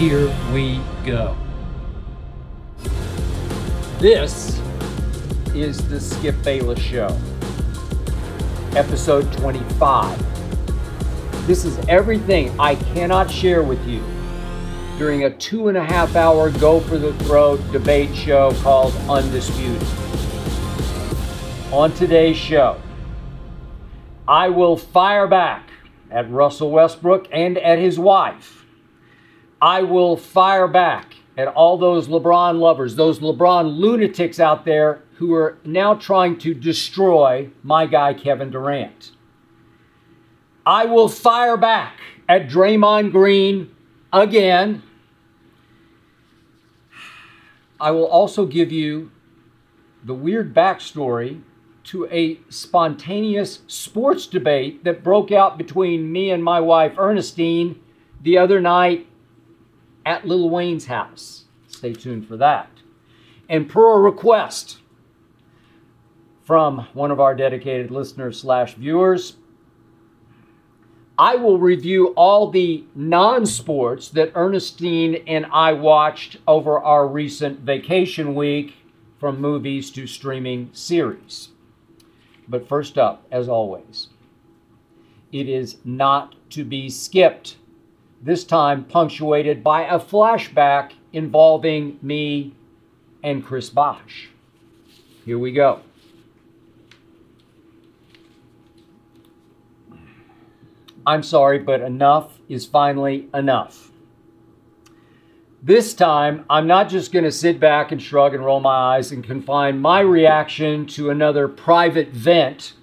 Here we go. This is the Skip Bayless Show, episode 25. This is everything I cannot share with you during a two and a half hour go for the throat debate show called Undisputed. On today's show, I will fire back at Russell Westbrook and at his wife. I will fire back at all those LeBron lovers, those LeBron lunatics out there who are now trying to destroy my guy, Kevin Durant. I will fire back at Draymond Green again. I will also give you the weird backstory to a spontaneous sports debate that broke out between me and my wife, Ernestine, the other night at Lil Wayne's house. Stay tuned for that. And per a request from one of our dedicated listeners slash viewers, I will review all the non sports that Ernestine and I watched over our recent vacation week from movies to streaming series. But first up, as always, it is not to be skipped this time punctuated by a flashback involving me and Chris Bosh. Here we go. I'm sorry, but enough is finally enough. This time, I'm not just going to sit back and shrug and roll my eyes and confine my reaction to another private vent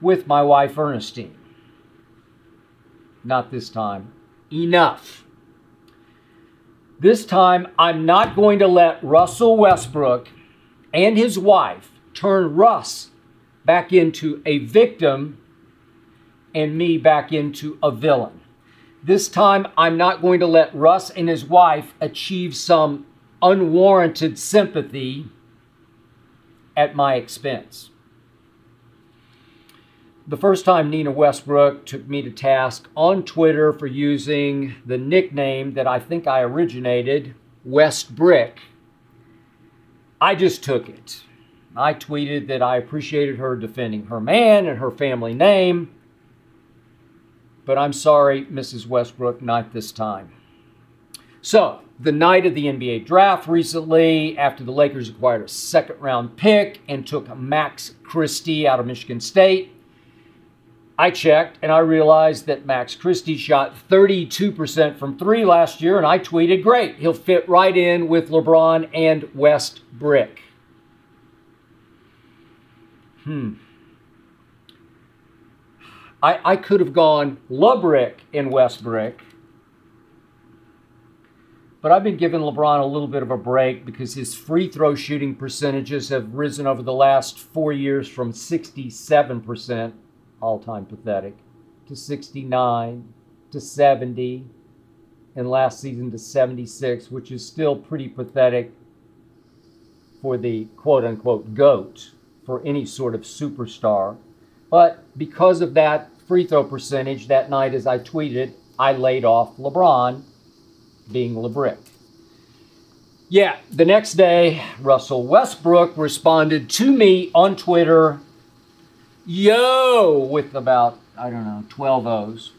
with my wife, Ernestine. Not this time enough. This time, I'm not going to let Russell Westbrook and his wife turn Russ back into a victim and me back into a villain. This time, I'm not going to let Russ and his wife achieve some unwarranted sympathy at my expense. The first time Nina Westbrook took me to task on Twitter for using the nickname that I think I originated, West Brick, I just took it. I tweeted that I appreciated her defending her man and her family name, but I'm sorry, Mrs. Westbrook, not this time. So, the night of the NBA draft recently, after the Lakers acquired a second round pick and took Max Christie out of Michigan State, I checked and I realized that Max Christie shot 32% from three last year, and I tweeted, great, he'll fit right in with LeBron and West Brick. Hmm. I, I could have gone LeBrick in West Brick, but I've been giving LeBron a little bit of a break because his free throw shooting percentages have risen over the last four years from 67% all time pathetic, to 69, to 70, and last season to 76, which is still pretty pathetic for the quote unquote GOAT, for any sort of superstar. But because of that free throw percentage that night as I tweeted, I laid off LeBron being LeBrick. Yeah, the next day, Russell Westbrook responded to me on Twitter, yo, with about, I don't know, 12 O's.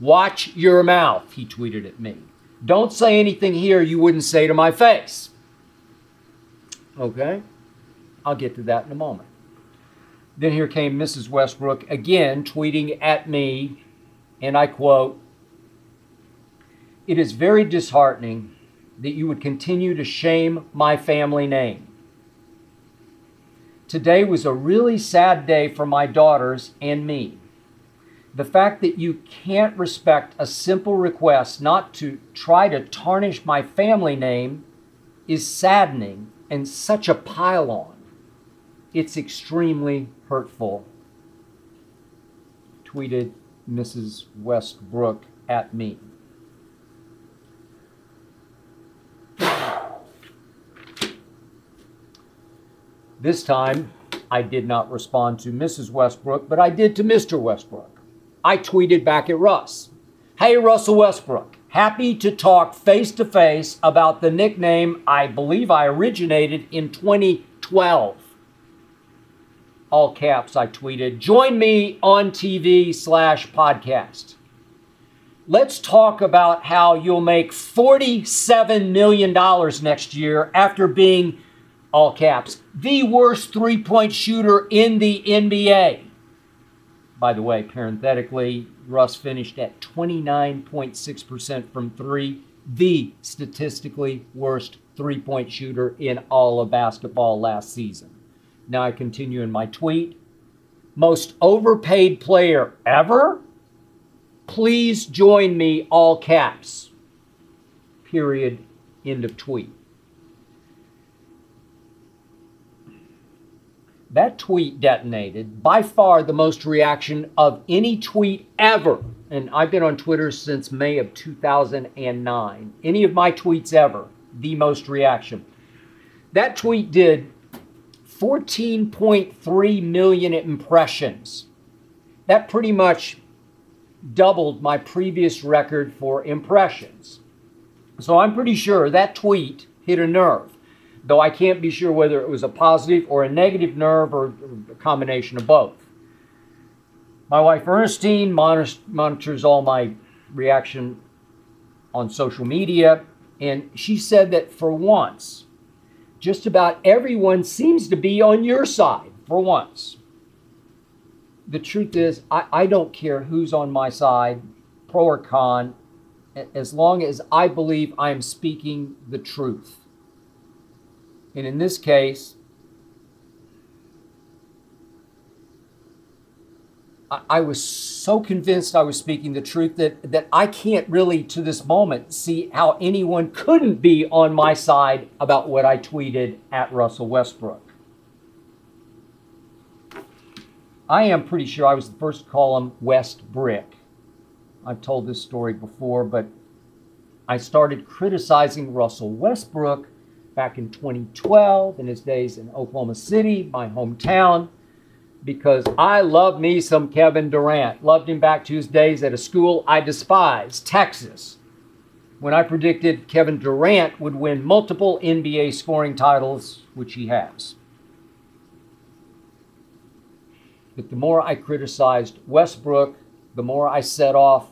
Watch your mouth, he tweeted at me. Don't say anything here you wouldn't say to my face. Okay? I'll get to that in a moment. Then here came Mrs. Westbrook again tweeting at me, and I quote, It is very disheartening that you would continue to shame my family name. Today was a really sad day for my daughters and me. The fact that you can't respect a simple request not to try to tarnish my family name is saddening and such a pile on. It's extremely hurtful. Tweeted Mrs. Westbrook at me. This time, I did not respond to Mrs. Westbrook, but I did to Mr. Westbrook. I tweeted back at Russ Hey, Russell Westbrook, happy to talk face to face about the nickname I believe I originated in 2012. All caps, I tweeted, join me on TV slash podcast. Let's talk about how you'll make $47 million next year after being all caps, the worst three point shooter in the NBA. By the way, parenthetically, Russ finished at 29.6% from three, the statistically worst three point shooter in all of basketball last season. Now I continue in my tweet. Most overpaid player ever? Please join me, all caps. Period. End of tweet. That tweet detonated by far the most reaction of any tweet ever. And I've been on Twitter since May of 2009. Any of my tweets ever, the most reaction. That tweet did 14.3 million impressions. That pretty much doubled my previous record for impressions. So I'm pretty sure that tweet hit a nerve though I can't be sure whether it was a positive or a negative nerve or a combination of both. My wife Ernestine monitors all my reaction on social media, and she said that for once, just about everyone seems to be on your side for once. The truth is, I, I don't care who's on my side, pro or con, as long as I believe I am speaking the truth. And in this case, I was so convinced I was speaking the truth that, that I can't really, to this moment, see how anyone couldn't be on my side about what I tweeted at Russell Westbrook. I am pretty sure I was the first to call him West Brick. I've told this story before, but I started criticizing Russell Westbrook back in 2012 in his days in Oklahoma City, my hometown, because I love me some Kevin Durant. Loved him back to his days at a school I despised, Texas, when I predicted Kevin Durant would win multiple NBA scoring titles, which he has. But the more I criticized Westbrook, the more I set off,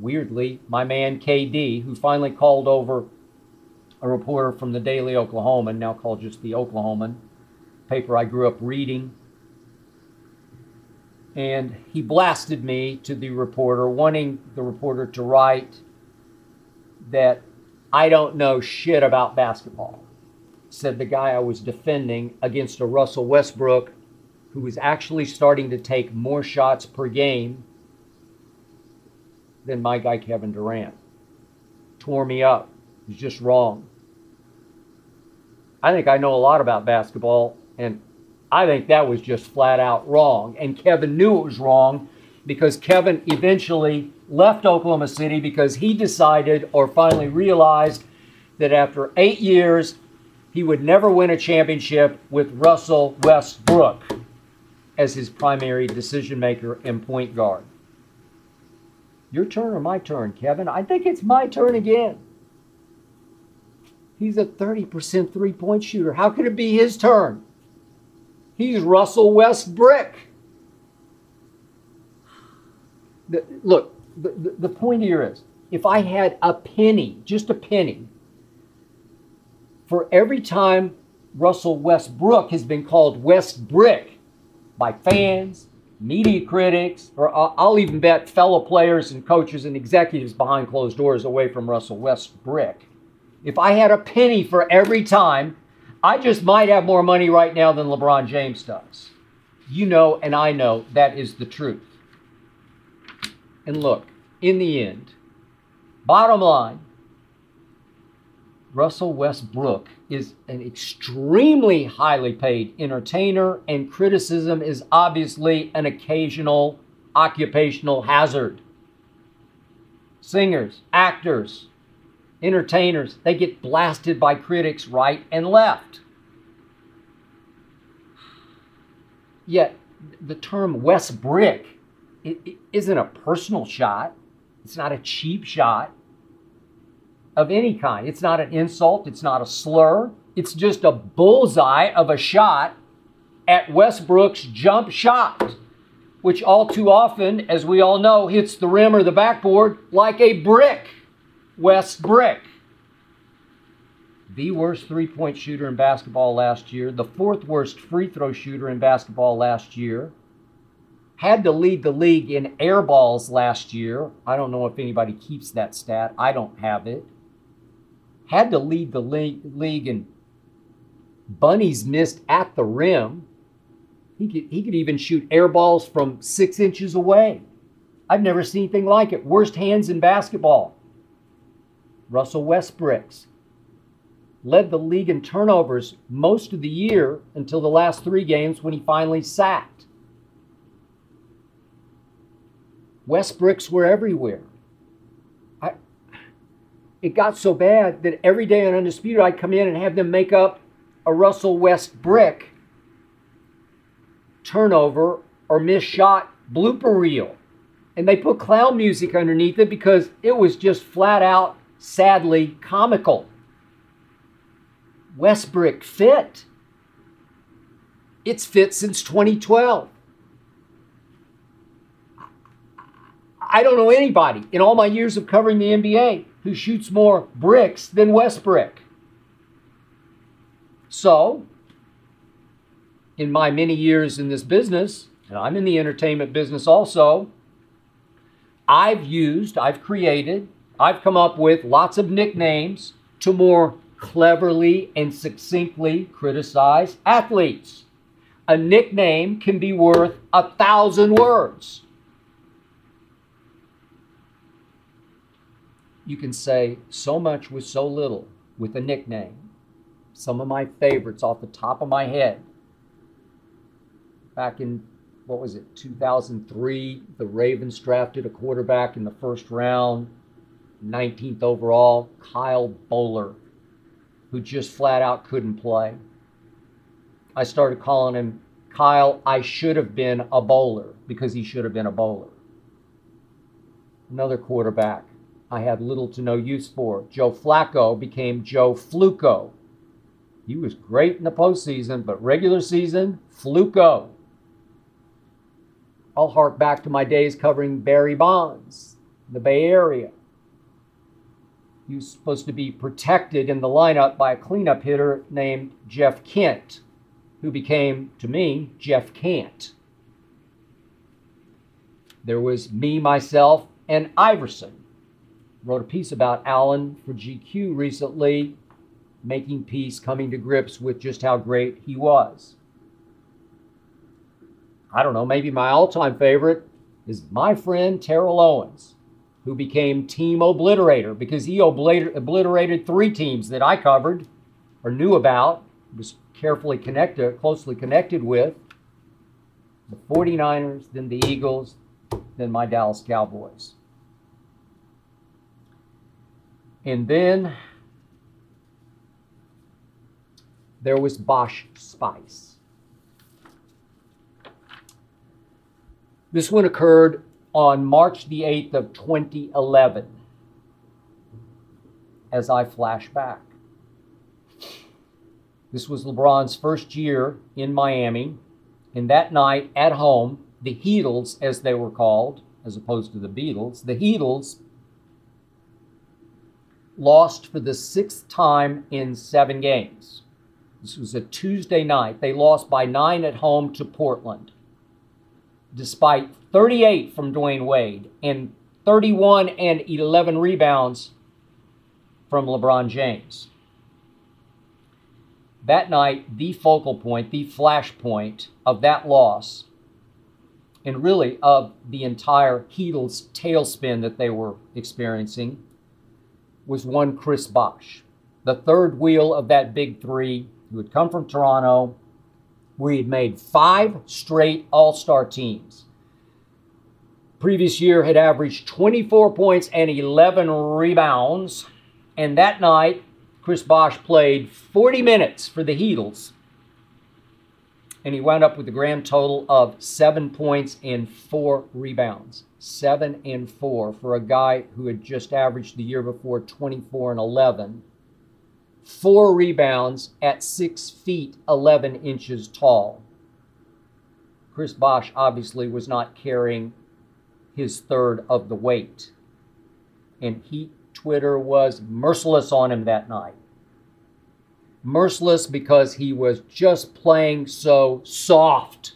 weirdly, my man KD, who finally called over a reporter from the Daily Oklahoman, now called just the Oklahoman, paper I grew up reading. And he blasted me to the reporter, wanting the reporter to write that I don't know shit about basketball. Said the guy I was defending against a Russell Westbrook who was actually starting to take more shots per game than my guy Kevin Durant. Tore me up. Was just wrong. I think I know a lot about basketball, and I think that was just flat out wrong. And Kevin knew it was wrong because Kevin eventually left Oklahoma City because he decided or finally realized that after eight years, he would never win a championship with Russell Westbrook. as his primary decision maker and point guard. Your turn or my turn, Kevin? I think it's my turn again. He's a 30% three point shooter. How could it be his turn? He's Russell Westbrook. The, look, the, the, the point here is if I had a penny, just a penny, for every time Russell Westbrook has been called Westbrick by fans, media critics, or I'll even bet fellow players and coaches and executives behind closed doors away from Russell Westbrook. If I had a penny for every time, I just might have more money right now than LeBron James does. You know, and I know that is the truth. And look, in the end, bottom line, Russell Westbrook is an extremely highly paid entertainer, and criticism is obviously an occasional occupational hazard. Singers, actors, entertainers, they get blasted by critics right and left. Yet, the term West Brick it, it isn't a personal shot, it's not a cheap shot of any kind. It's not an insult, it's not a slur, it's just a bullseye of a shot at Westbrook's jump shot, which all too often, as we all know, hits the rim or the backboard like a brick. West Brick. The worst three point shooter in basketball last year, the fourth worst free throw shooter in basketball last year, had to lead the league in air balls last year. I don't know if anybody keeps that stat, I don't have it. Had to lead the league, in bunnies missed at the rim. He could, he could even shoot air balls from six inches away. I've never seen anything like it. Worst hands in basketball. Russell Westbrooks led the league in turnovers most of the year until the last three games when he finally sacked. Westbrooks were everywhere. I, it got so bad that every day on Undisputed, I'd come in and have them make up a Russell Westbrook turnover or missed shot blooper reel. And they put clown music underneath it because it was just flat out, sadly comical. West Brick fit. It's fit since 2012. I don't know anybody in all my years of covering the NBA who shoots more bricks than Westbrook. So, in my many years in this business, and I'm in the entertainment business also, I've used, I've created, I've come up with lots of nicknames to more cleverly and succinctly criticize athletes. A nickname can be worth a thousand words. You can say so much with so little with a nickname. Some of my favorites off the top of my head. Back in, what was it, 2003, the Ravens drafted a quarterback in the first round, 19th overall, Kyle Boller who just flat out couldn't play. I started calling him Kyle, I should have been a bowler because he should have been a bowler. Another quarterback I had little to no use for. Joe Flacco became Joe Fluco. He was great in the postseason, but regular season, Fluco. I'll hark back to my days covering Barry Bonds, the Bay Area. Was supposed to be protected in the lineup by a cleanup hitter named Jeff Kent, who became, to me, Jeff Kant. There was me, myself, and Iverson. Wrote a piece about Allen for GQ recently, making peace, coming to grips with just how great he was. I don't know, maybe my all time favorite is my friend Terrell Owens who became Team Obliterator because he obliter- obliterated three teams that I covered or knew about, was carefully connected, closely connected with the 49ers, then the Eagles, then my Dallas Cowboys. And then there was Bosh Spice. This one occurred on March the 8th of 2011 as I flash back. This was LeBron's first year in Miami, and that night at home, the Heatles, as they were called, as opposed to the Beatles, the Heatles lost for the sixth time in seven games. This was a Tuesday night. They lost by nine at home to Portland, despite 38 from Dwyane Wade and 31 and 11 rebounds from LeBron James. That night, the focal point, the flashpoint of that loss, and really of the entire Heatles tailspin that they were experiencing, was one Chris Bosh, the third wheel of that big three who had come from Toronto, where he had made five straight All Star teams. Previous year had averaged 24 points and 11 rebounds. And that night, Chris Bosh played 40 minutes for the Heatles. And he wound up with a grand total of seven points and four rebounds. Seven and four for a guy who had just averaged the year before 24 and 11 four rebounds at six feet 11 inches tall. Chris Bosh obviously was not carrying his third of the weight. And he, Twitter was merciless on him that night. Merciless because he was just playing so soft.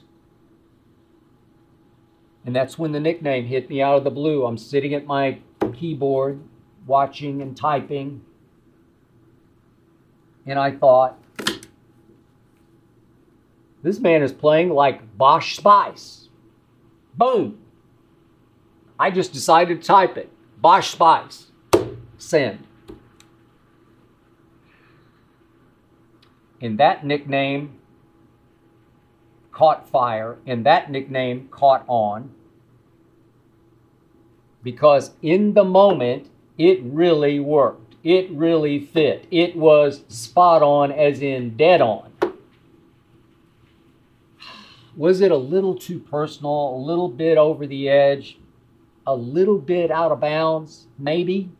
And that's when the nickname hit me out of the blue. I'm sitting at my keyboard, watching and typing, and I thought, this man is playing like Bosh Spice. Boom. I just decided to type it. Bosh Spice. Send. And that nickname caught fire, and that nickname caught on because in the moment it really worked. It really fit. It was spot on, as in dead on. Was it a little too personal, a little bit over the edge, a little bit out of bounds, maybe?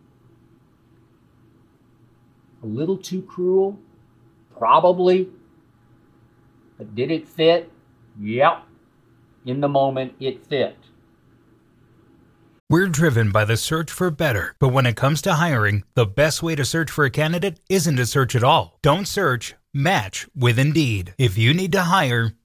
A little too cruel? Probably. But did it fit? Yep. In the moment, it fit. We're driven by the search for better. But when it comes to hiring, the best way to search for a candidate isn't to search at all. Don't search, match with Indeed. If you need to hire,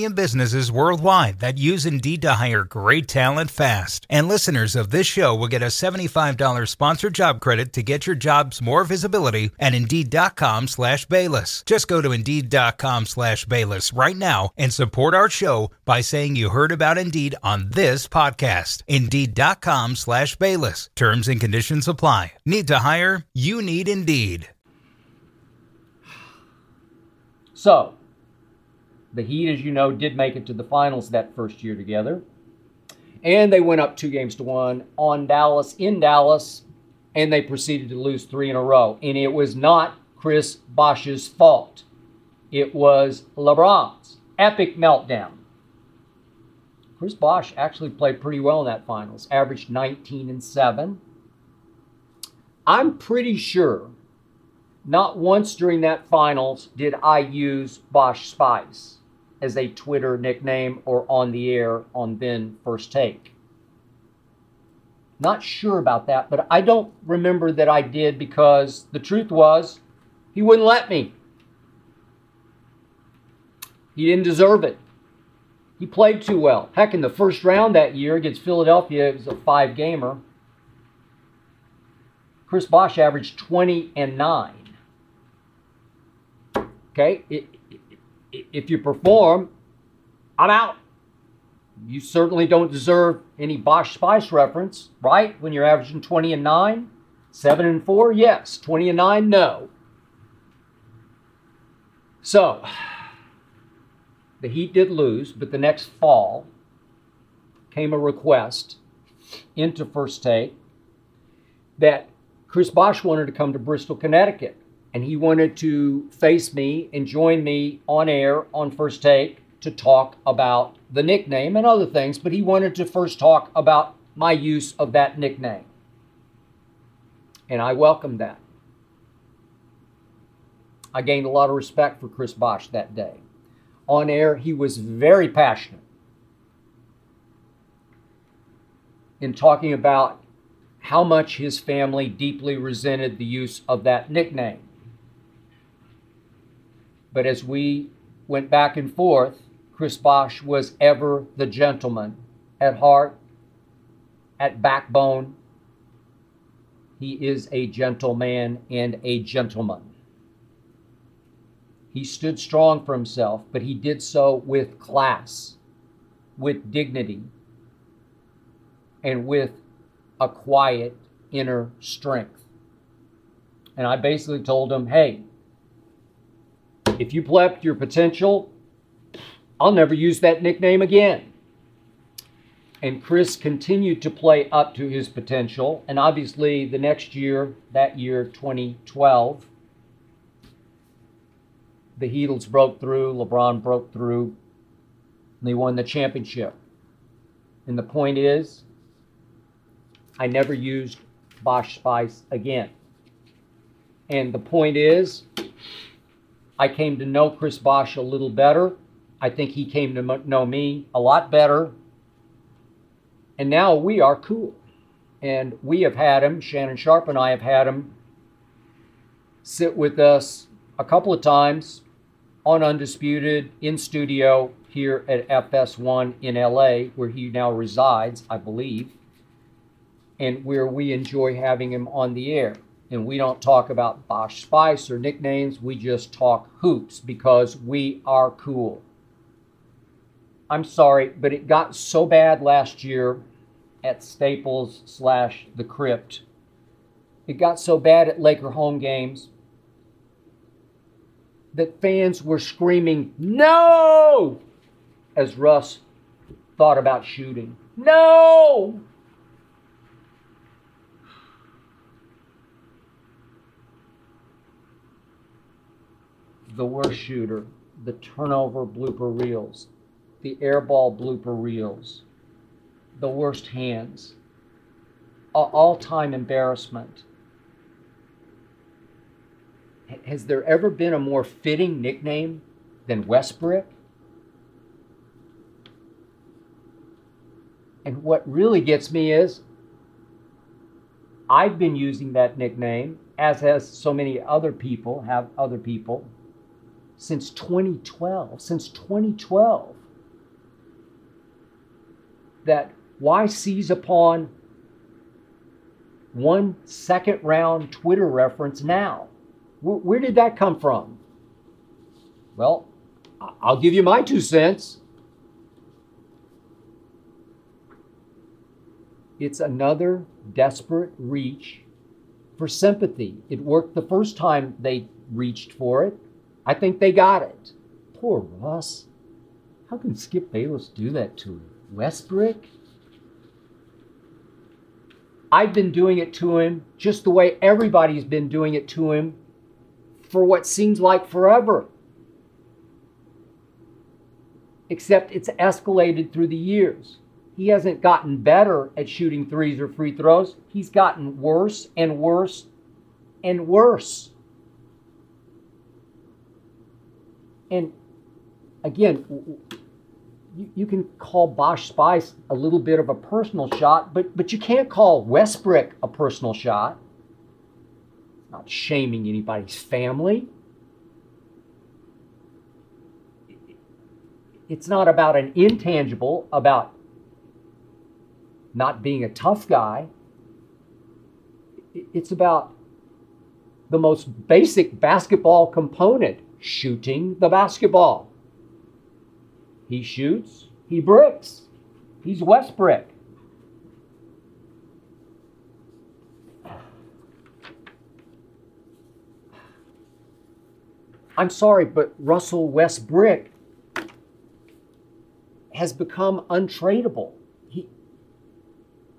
businesses worldwide that use Indeed to hire great talent fast. And listeners of this show will get a $75 sponsored job credit to get your jobs more visibility at Indeed.com slash Bayless. Just go to Indeed.com slash Bayless right now and support our show by saying you heard about Indeed on this podcast. Indeed.com slash Bayless. Terms and conditions apply. Need to hire? You need Indeed. So, the Heat, as you know, did make it to the finals that first year together. And they went up two games to one on Dallas, in Dallas, and they proceeded to lose three in a row. And it was not Chris Bosh's fault, it was LeBron's epic meltdown. Chris Bosh actually played pretty well in that finals, averaged 19 and 7. I'm pretty sure not once during that finals did I use Bosh Spice as a Twitter nickname or on the air on then First Take. Not sure about that, but I don't remember that I did because the truth was he wouldn't let me. He didn't deserve it. He played too well. Heck, in the first round that year against Philadelphia, it was a five gamer. Chris Bosh averaged 20 and 9. Okay? It, if you perform, I'm out. you certainly don't deserve any Bosh Spice reference, right? When you're averaging 20 and 9, 7 and 4, yes. 20 and 9, no. So, the Heat did lose, but the next fall came a request into First Take that Chris Bosh wanted to come to Bristol, Connecticut, and he wanted to face me and join me on air on First Take to talk about the nickname and other things, but he wanted to first talk about my use of that nickname. And I welcomed that. I gained a lot of respect for Chris Bosh that day. On air, he was very passionate in talking about how much his family deeply resented the use of that nickname. But as we went back and forth, Chris Bosh was ever the gentleman at heart, at backbone. He is a gentleman and a gentleman. He stood strong for himself, but he did so with class, with dignity, and with a quiet inner strength. And I basically told him, hey, if you play your potential, I'll never use that nickname again. And Chris continued to play up to his potential. And obviously, the next year, that year, 2012, the Heatles broke through, LeBron broke through, and they won the championship. And the point is, I never used Bosh Spice again. And the point is, I came to know Chris Bosh a little better. I think he came to know me a lot better. And now we are cool. And we have had him, Shannon Sharpe and I have had him sit with us a couple of times on Undisputed in studio here at FS1 in LA, where he now resides, I believe, and where we enjoy having him on the air. And we don't talk about Bosh Spice or nicknames, we just talk hoops because we are cool. I'm sorry, but it got so bad last year at Staples slash the Crypt. It got so bad at Laker home games that fans were screaming, No! as Russ thought about shooting. No! The worst shooter, the turnover blooper reels, the airball blooper reels, the worst hands, all time embarrassment has there ever been a more fitting nickname than West Brick? And what really gets me is I've been using that nickname, as has so many other people, have other people, since 2012. Since 2012. That why seize upon one second round Twitter reference now? Where did that come from? Well, I'll give you my two cents. It's another desperate reach for sympathy. It worked the first time they reached for it. I think they got it. Poor Russ. How can Skip Bayless do that to him? West Brick? I've been doing it to him just the way everybody's been doing it to him for what seems like forever. Except it's escalated through the years. He hasn't gotten better at shooting threes or free throws. He's gotten worse and worse and worse. And again, you, you can call Bosh Spice a little bit of a personal shot, but, but you can't call West Brick a personal shot not shaming anybody's family. It's not about an intangible, about not being a tough guy. It's about the most basic basketball component shooting the basketball. He shoots, he bricks. He's West Brick. I'm sorry, but Russell Westbrook has become untradeable. He,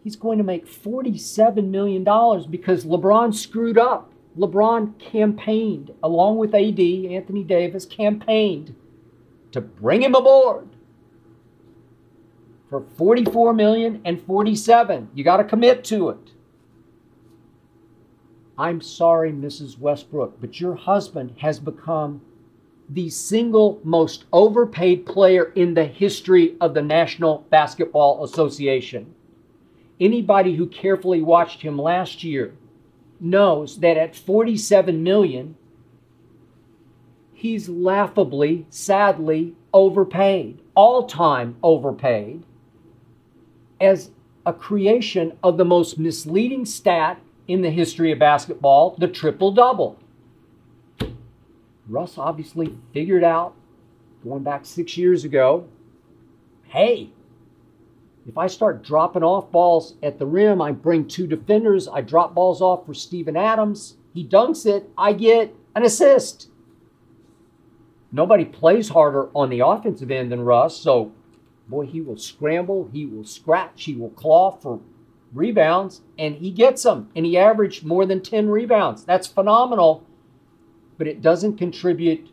he's going to make $47 million because LeBron screwed up. LeBron campaigned, along with AD, Anthony Davis, campaigned to bring him aboard for 44 million and 47. You got to commit to it. I'm sorry, Mrs. Westbrook, but your husband has become the single most overpaid player in the history of the National Basketball Association. Anybody who carefully watched him last year knows that at 47 million, he's laughably, sadly overpaid, all time overpaid, as a creation of the most misleading stat in the history of basketball the triple double. Russ obviously figured out, going back six years ago, hey, if I start dropping off balls at the rim, I bring two defenders, I drop balls off for Steven Adams, he dunks it, I get an assist. Nobody plays harder on the offensive end than Russ, so boy, he will scramble, he will scratch, he will claw for rebounds, and he gets them. And he averaged more than 10 rebounds. That's phenomenal, but it doesn't contribute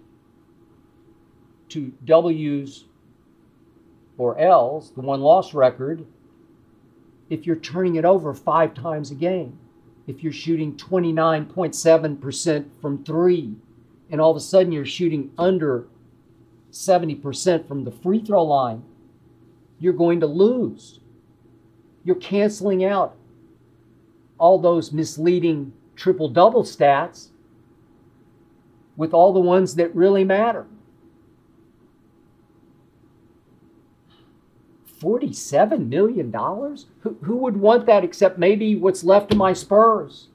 to W's or L's, the one loss record, if you're turning it over five times a game, if you're shooting 29.7% from three, and all of a sudden you're shooting under 70% from the free throw line, you're going to lose. You're canceling out all those misleading triple double stats with all the ones that really matter. $47 million? Who, who would want that except maybe what's left of my Spurs?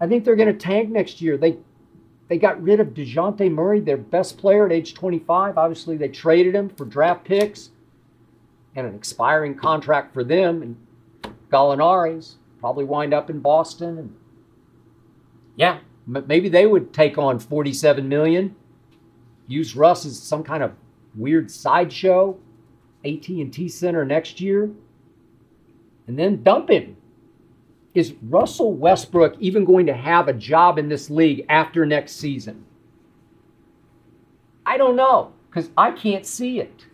I think they're going to tank next year. They they got rid of Dejounte Murray, their best player at age 25. Obviously, they traded him for draft picks and an expiring contract for them. And Gallinari's probably wind up in Boston. And yeah, maybe they would take on 47 million, use Russ as some kind of weird sideshow, AT&T Center next year, and then dump him is Russell Westbrook even going to have a job in this league after next season? I don't know because I can't see it.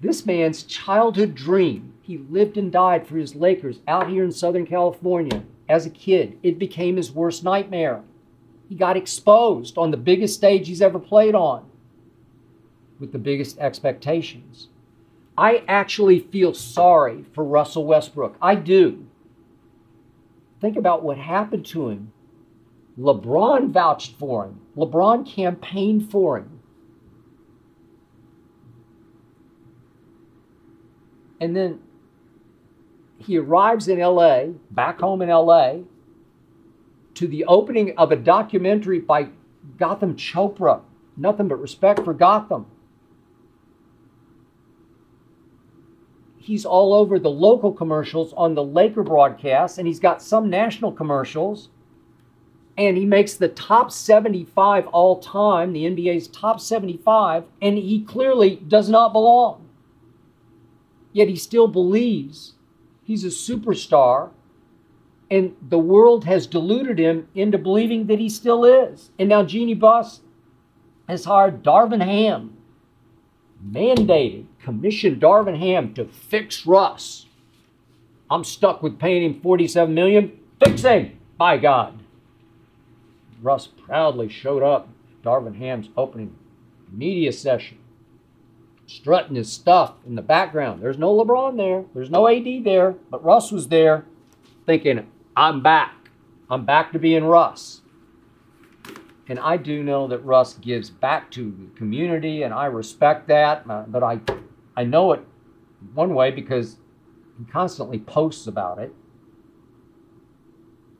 This man's childhood dream, he lived and died for his Lakers out here in Southern California as a kid. It became his worst nightmare. He got exposed on the biggest stage he's ever played on with the biggest expectations. I actually feel sorry for Russell Westbrook. I do. Think about what happened to him. LeBron vouched for him, LeBron campaigned for him. And then he arrives in LA, back home in LA, to the opening of a documentary by Gotham Chopra. Nothing but respect for Gotham. He's all over the local commercials on the Laker broadcasts, and he's got some national commercials. And he makes the top 75 all time, the NBA's top 75, and he clearly does not belong. Yet he still believes he's a superstar, and the world has deluded him into believing that he still is. And now Jeanie Buss has hired Darvin Ham, mandated commissioned Darvin Ham to fix Russ. I'm stuck with paying him 47 million. Fix him, by God. Russ proudly showed up Darvin Ham's opening media session, strutting his stuff in the background. There's no LeBron there, there's no AD there, but Russ was there thinking, I'm back. I'm back to being Russ. And I do know that Russ gives back to the community, and I respect that. Uh, but I I know it one way because he constantly posts about it.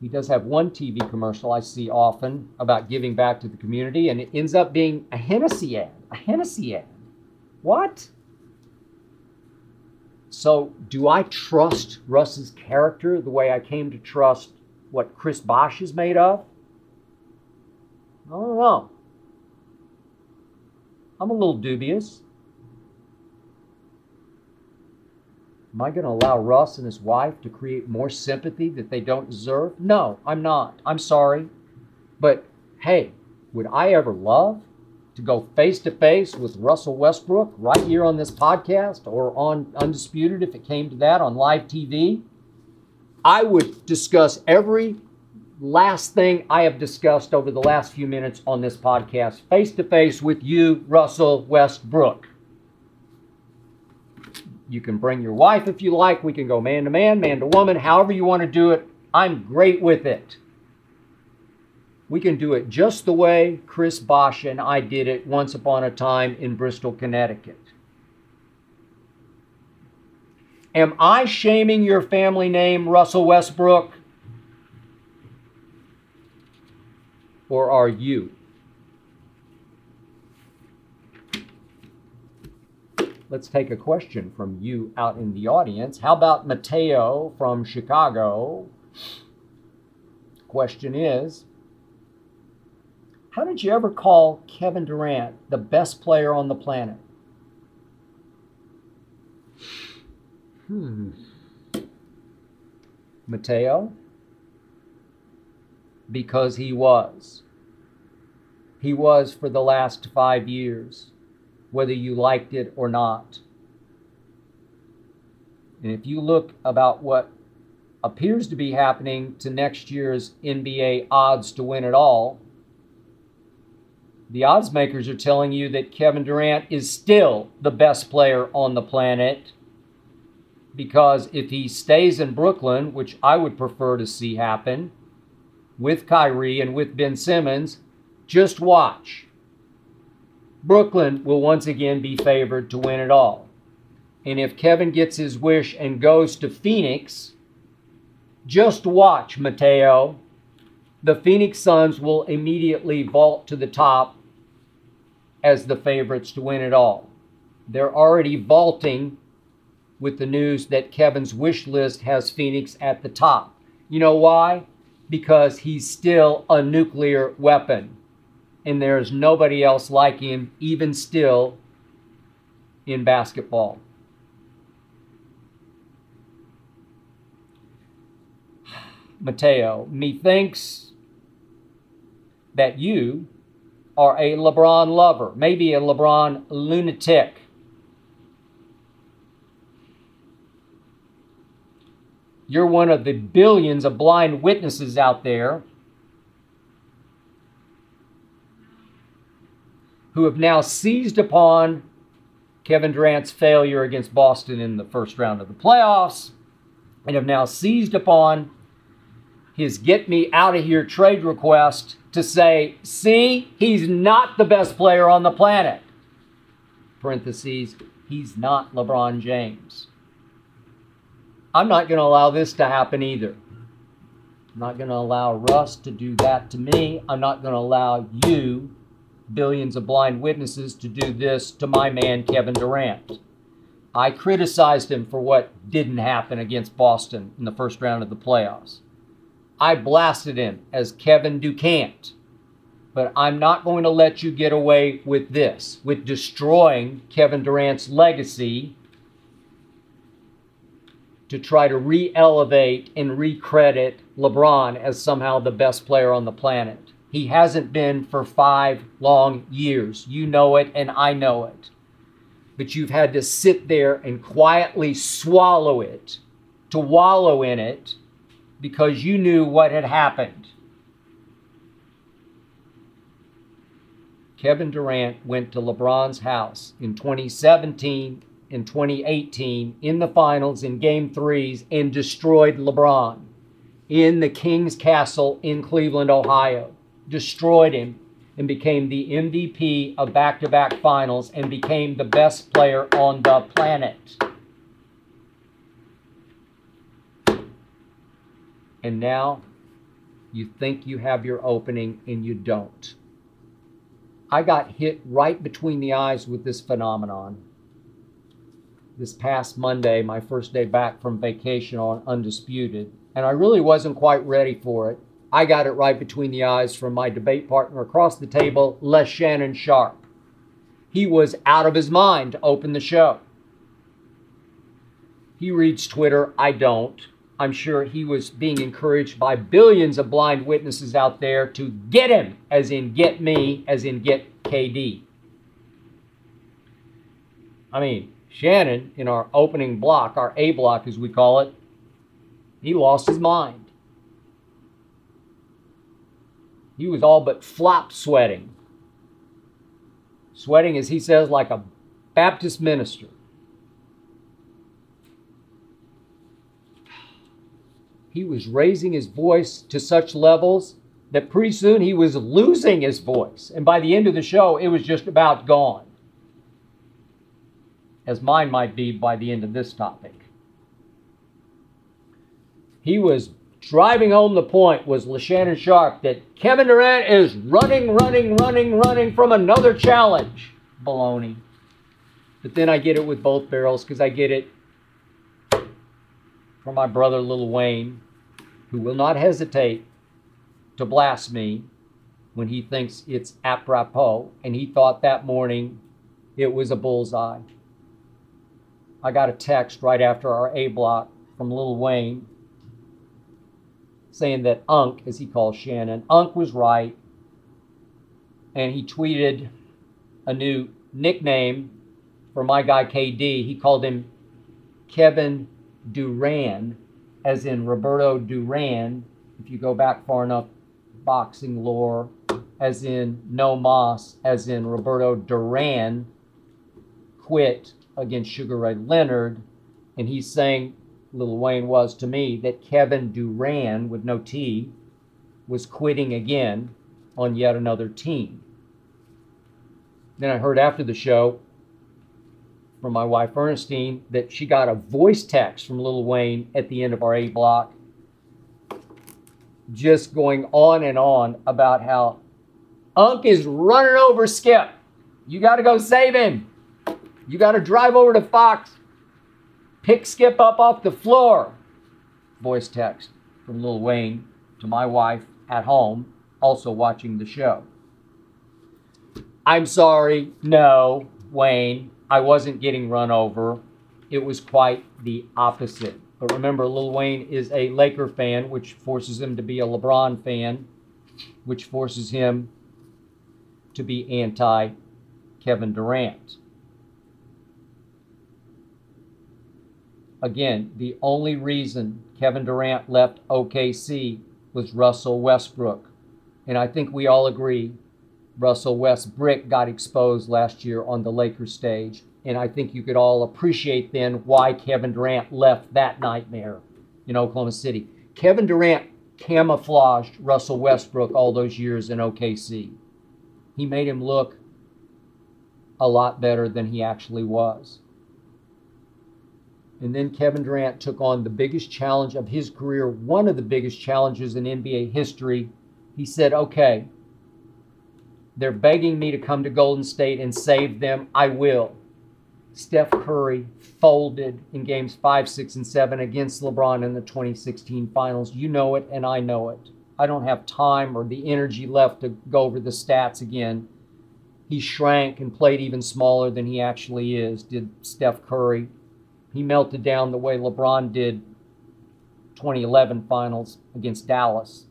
He does have one TV commercial I see often about giving back to the community, and it ends up being a Hennessy ad. A Hennessy ad. What? So, do I trust Russ's character the way I came to trust what Chris Bosh is made of? I don't know. I'm a little dubious. Am I going to allow Russ and his wife to create more sympathy that they don't deserve? No, I'm not. I'm sorry. But hey, would I ever love to go face to face with Russell Westbrook right here on this podcast or on Undisputed if it came to that on live TV? I would discuss every last thing I have discussed over the last few minutes on this podcast face to face with you, Russell Westbrook. You can bring your wife if you like. We can go man to man, man to woman, however you want to do it. I'm great with it. We can do it just the way Chris Bosh and I did it once upon a time in Bristol, Connecticut. Am I shaming your family name, Russell Westbrook? Or are you? Let's take a question from you out in the audience. How about Mateo from Chicago? Question is How did you ever call Kevin Durant the best player on the planet? Hmm. Mateo? Because he was. He was for the last five years, whether you liked it or not. And if you look about what appears to be happening to next year's NBA odds to win it all, the odds makers are telling you that Kevin Durant is still the best player on the planet because if he stays in Brooklyn, which I would prefer to see happen, with Kyrie and with Ben Simmons, just watch. Brooklyn will once again be favored to win it all. And if Kevin gets his wish and goes to Phoenix, just watch, Mateo. The Phoenix Suns will immediately vault to the top as the favorites to win it all. They're already vaulting with the news that Kevin's wish list has Phoenix at the top. You know why? Because he's still a nuclear weapon. And there's nobody else like him, even still, in basketball. Mateo, methinks that you are a LeBron lover, maybe a LeBron lunatic. You're one of the billions of blind witnesses out there who have now seized upon Kevin Durant's failure against Boston in the first round of the playoffs and have now seized upon his get me out of here trade request to say, see, he's not the best player on the planet. Parentheses, he's not LeBron James. I'm not going to allow this to happen either. I'm not going to allow Russ to do that to me. I'm not going to allow you, billions of blind witnesses, to do this to my man, Kevin Durant. I criticized him for what didn't happen against Boston in the first round of the playoffs. I blasted him as Kevin Ducant. But I'm not going to let you get away with this, with destroying Kevin Durant's legacy to try to re elevate and recredit LeBron as somehow the best player on the planet. He hasn't been for five long years. You know it, and I know it. But you've had to sit there and quietly swallow it, to wallow in it, because you knew what had happened. Kevin Durant went to LeBron's house in 2017 in 2018 in the finals in game threes and destroyed LeBron in the King's Castle in Cleveland, Ohio. Destroyed him and became the MVP of back to back finals and became the best player on the planet. And now you think you have your opening and you don't. I got hit right between the eyes with this phenomenon this past Monday, my first day back from vacation on Undisputed, and I really wasn't quite ready for it. I got it right between the eyes from my debate partner across the table, LeShannon Sharpe. He was out of his mind to open the show. He reads Twitter, I don't. I'm sure he was being encouraged by billions of blind witnesses out there to get him, as in get me, as in get KD. I mean, Shannon, in our opening block, our A block as we call it, he lost his mind. He was all but flop sweating. Sweating, as he says, like a Baptist minister. he was raising his voice to such levels that pretty soon he was losing his voice. And by the end of the show, it was just about gone. As mine might be by the end of this topic. He was driving home the point was LeShannon Sharpe that Kevin Durant is running, running, running, running from another challenge. Baloney. But then I get it with both barrels because I get it from my brother Lil Wayne, who will not hesitate to blast me when he thinks it's apropos, and he thought that morning it was a bullseye. I got a text right after our A block from Lil Wayne saying that Unc, as he calls Shannon, Unc was right, and he tweeted a new nickname for my guy KD. He called him Kevin Duran, as in Roberto Duran, if you go back far enough, boxing lore, as in No Más, as in Roberto Duran quit against Sugar Ray Leonard, and he's saying, Lil Wayne was to me, that Kevin Duran, with no T, was quitting again on yet another team. Then I heard after the show from my wife Ernestine that she got a voice text from Lil Wayne at the end of our A block, just going on and on about how Unc is running over Skip. You got to go save him. You got to drive over to Fox, pick Skip up off the floor. Voice text from Lil Wayne to my wife at home, also watching the show. I'm sorry, no, Wayne, I wasn't getting run over. It was quite the opposite. But remember, Lil Wayne is a Laker fan, which forces him to be a LeBron fan, which forces him to be anti Kevin Durant. Again, the only reason Kevin Durant left OKC was Russell Westbrook. And I think we all agree Russell Westbrook got exposed last year on the Lakers stage. And I think you could all appreciate then why Kevin Durant left that nightmare in Oklahoma City. Kevin Durant camouflaged Russell Westbrook all those years in OKC. He made him look a lot better than he actually was. And then Kevin Durant took on the biggest challenge of his career, one of the biggest challenges in NBA history. He said, Okay, they're begging me to come to Golden State and save them. I will. Steph Curry folded in games five, six, and seven against LeBron in the 2016 finals. You know it, and I know it. I don't have time or the energy left to go over the stats again. He shrank and played even smaller than he actually is, did Steph Curry. He melted down the way LeBron did 2011 finals against Dallas.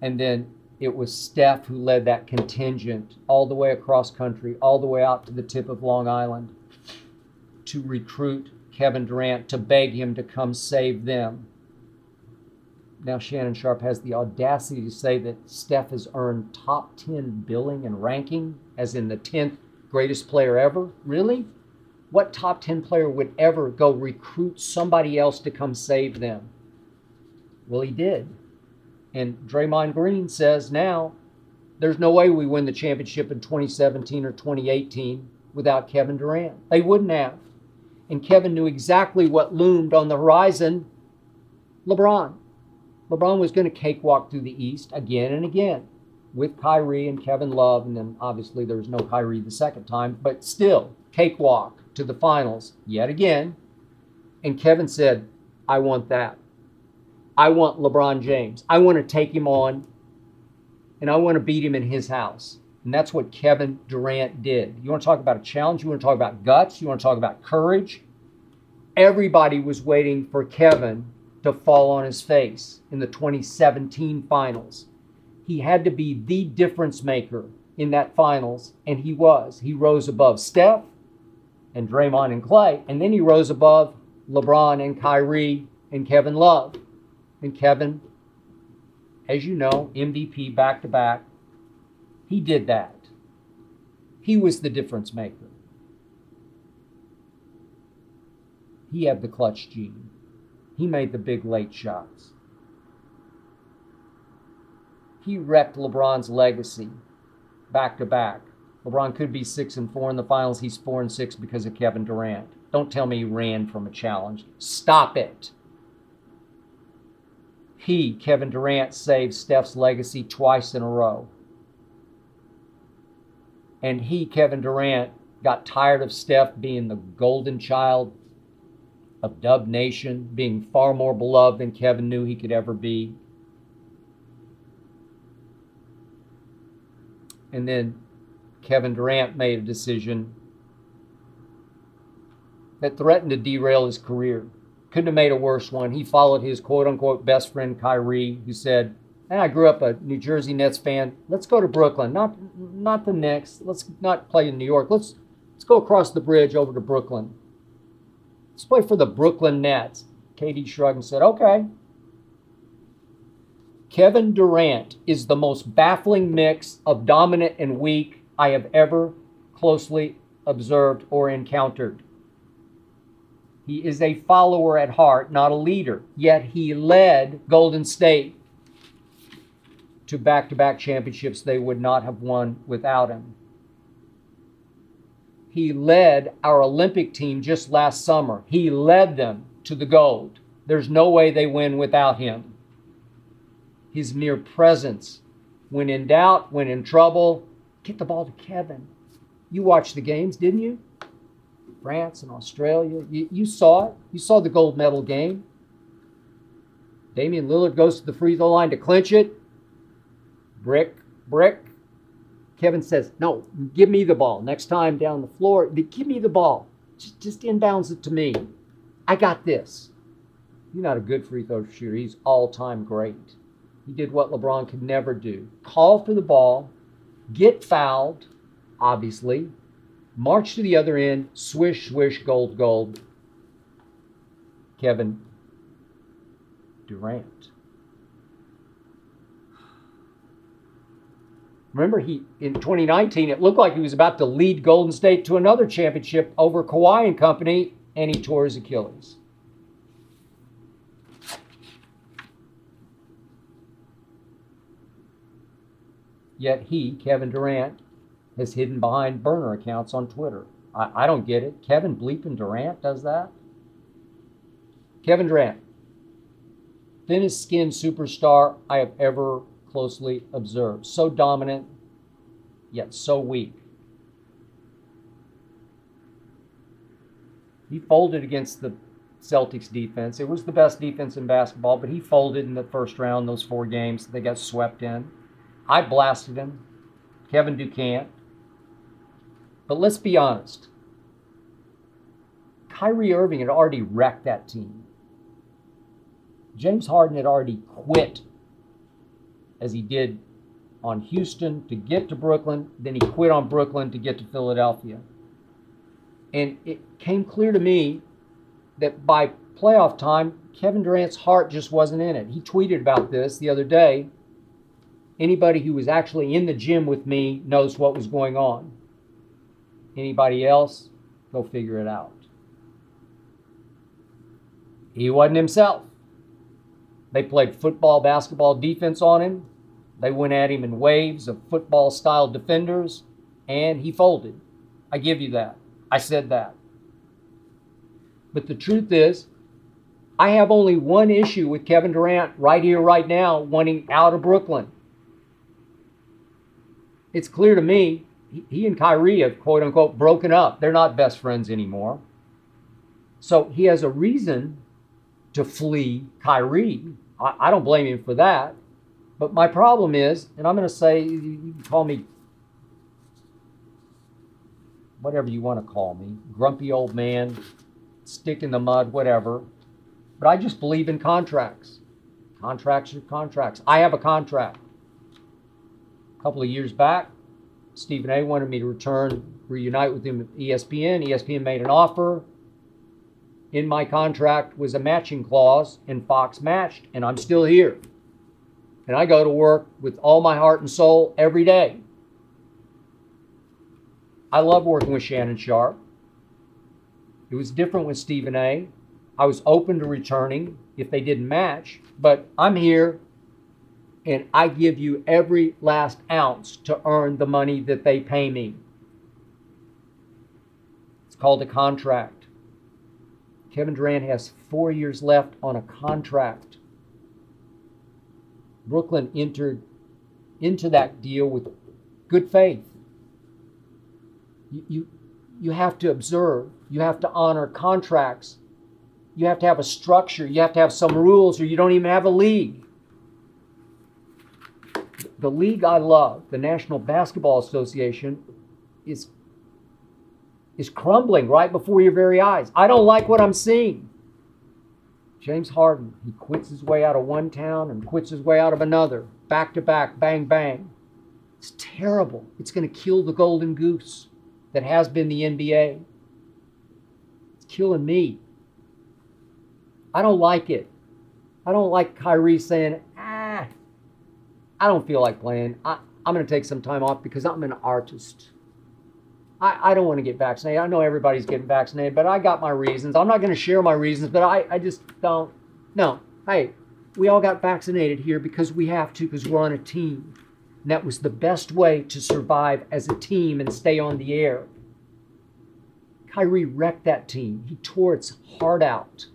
And then it was Steph who led that contingent all the way across country, all the way out to the tip of Long Island to recruit Kevin Durant to beg him to come save them. Now, Shannon Sharpe has the audacity to say that Steph has earned top 10 billing and ranking, as in the 10th greatest player ever. Really? What top 10 player would ever go recruit somebody else to come save them? Well, he did. And Draymond Green says now there's no way we win the championship in 2017 or 2018 without Kevin Durant. They wouldn't have. And Kevin knew exactly what loomed on the horizon LeBron. LeBron was going to cakewalk through the East again and again. With Kyrie and Kevin Love, and then obviously there was no Kyrie the second time, but still, cakewalk to the finals yet again. And Kevin said, I want that. I want LeBron James. I want to take him on and I want to beat him in his house. And that's what Kevin Durant did. You want to talk about a challenge? You want to talk about guts? You want to talk about courage? Everybody was waiting for Kevin to fall on his face in the 2017 finals. He had to be the difference maker in that finals, and he was. He rose above Steph and Draymond and Clay, and then he rose above LeBron and Kyrie and Kevin Love. And Kevin, as you know, MVP back to back, he did that. He was the difference maker. He had the clutch gene. He made the big late shots. He wrecked LeBron's legacy back to back. LeBron could be six and four in the finals. He's four and six because of Kevin Durant. Don't tell me he ran from a challenge. Stop it. He, Kevin Durant, saved Steph's legacy twice in a row. And he, Kevin Durant, got tired of Steph being the golden child of Dub Nation, being far more beloved than Kevin knew he could ever be. And then Kevin Durant made a decision that threatened to derail his career. Couldn't have made a worse one. He followed his quote unquote best friend Kyrie, who said, hey, I grew up a New Jersey Nets fan. Let's go to Brooklyn. Not not the Knicks. Let's not play in New York. Let's let's go across the bridge over to Brooklyn. Let's play for the Brooklyn Nets. KD shrugged and said, Okay. Kevin Durant is the most baffling mix of dominant and weak I have ever closely observed or encountered. He is a follower at heart, not a leader. Yet he led Golden State to back to back championships they would not have won without him. He led our Olympic team just last summer. He led them to the gold. There's no way they win without him. His mere presence, when in doubt, when in trouble, get the ball to Kevin. You watched the games, didn't you? France and Australia. You, you saw it. You saw the gold medal game. Damian Lillard goes to the free throw line to clinch it. Brick, brick. Kevin says, No, give me the ball. Next time down the floor, give me the ball. Just, just inbounds it to me. I got this. He's not a good free throw shooter. He's all time great. He did what LeBron could never do call for the ball, get fouled, obviously, march to the other end, swish, swish, gold, gold. Kevin Durant. Remember, he in 2019, it looked like he was about to lead Golden State to another championship over Kawhi and company, and he tore his Achilles. Yet he, Kevin Durant, has hidden behind burner accounts on Twitter. I, I don't get it. Kevin Bleeping Durant does that? Kevin Durant, thinnest skinned superstar I have ever closely observed. So dominant, yet so weak. He folded against the Celtics defense. It was the best defense in basketball, but he folded in the first round, those four games. They got swept in. I blasted him. Kevin Durant. But let's be honest. Kyrie Irving had already wrecked that team. James Harden had already quit as he did on Houston to get to Brooklyn. Then he quit on Brooklyn to get to Philadelphia. And it came clear to me that by playoff time, Kevin Durant's heart just wasn't in it. He tweeted about this the other day. Anybody who was actually in the gym with me knows what was going on. Anybody else, go figure it out. He wasn't himself. They played football, basketball defense on him. They went at him in waves of football style defenders, and he folded. I give you that. I said that. But the truth is, I have only one issue with Kevin Durant right here, right now, wanting out of Brooklyn. It's clear to me he, and Kyrie have quote unquote broken up. They're not best friends anymore. So he has a reason to flee Kyrie. I, I don't blame him for that. But my problem is, and I'm going to say, you can call me whatever you want to call me, grumpy old man, stick in the mud, whatever. But I just believe in contracts. Contracts are contracts. I have a contract. A couple of years back, Stephen A wanted me to return, reunite with him at ESPN. ESPN made an offer. In my contract was a matching clause, and Fox matched, and I'm still here. And I go to work with all my heart and soul every day. I love working with Shannon Sharpe. It was different with Stephen A. I was open to returning if they didn't match, but I'm here and I give you every last ounce to earn the money that they pay me. It's called a contract. Kevin Durant has four years left on a contract. Brooklyn entered into that deal with good faith. You, you, you have to observe, you have to honor contracts, you have to have a structure, you have to have some rules, or you don't even have a league the league I love, the National Basketball Association, is is crumbling right before your very eyes. I don't like what I'm seeing. James Harden, he quits his way out of one town and quits his way out of another, back to back, bang, bang. It's terrible. It's going to kill the golden goose that has been the NBA. It's killing me. I don't like it. I don't like Kyrie saying, I don't feel like playing. I, I'm going to take some time off because I'm an artist. I, I don't want to get vaccinated. I know everybody's getting vaccinated, but I got my reasons. I'm not going to share my reasons, but I, I just don't. No. Hey, we all got vaccinated here because we have to, because we're on a team. And that was the best way to survive as a team and stay on the air. Kyrie wrecked that team. He tore its heart out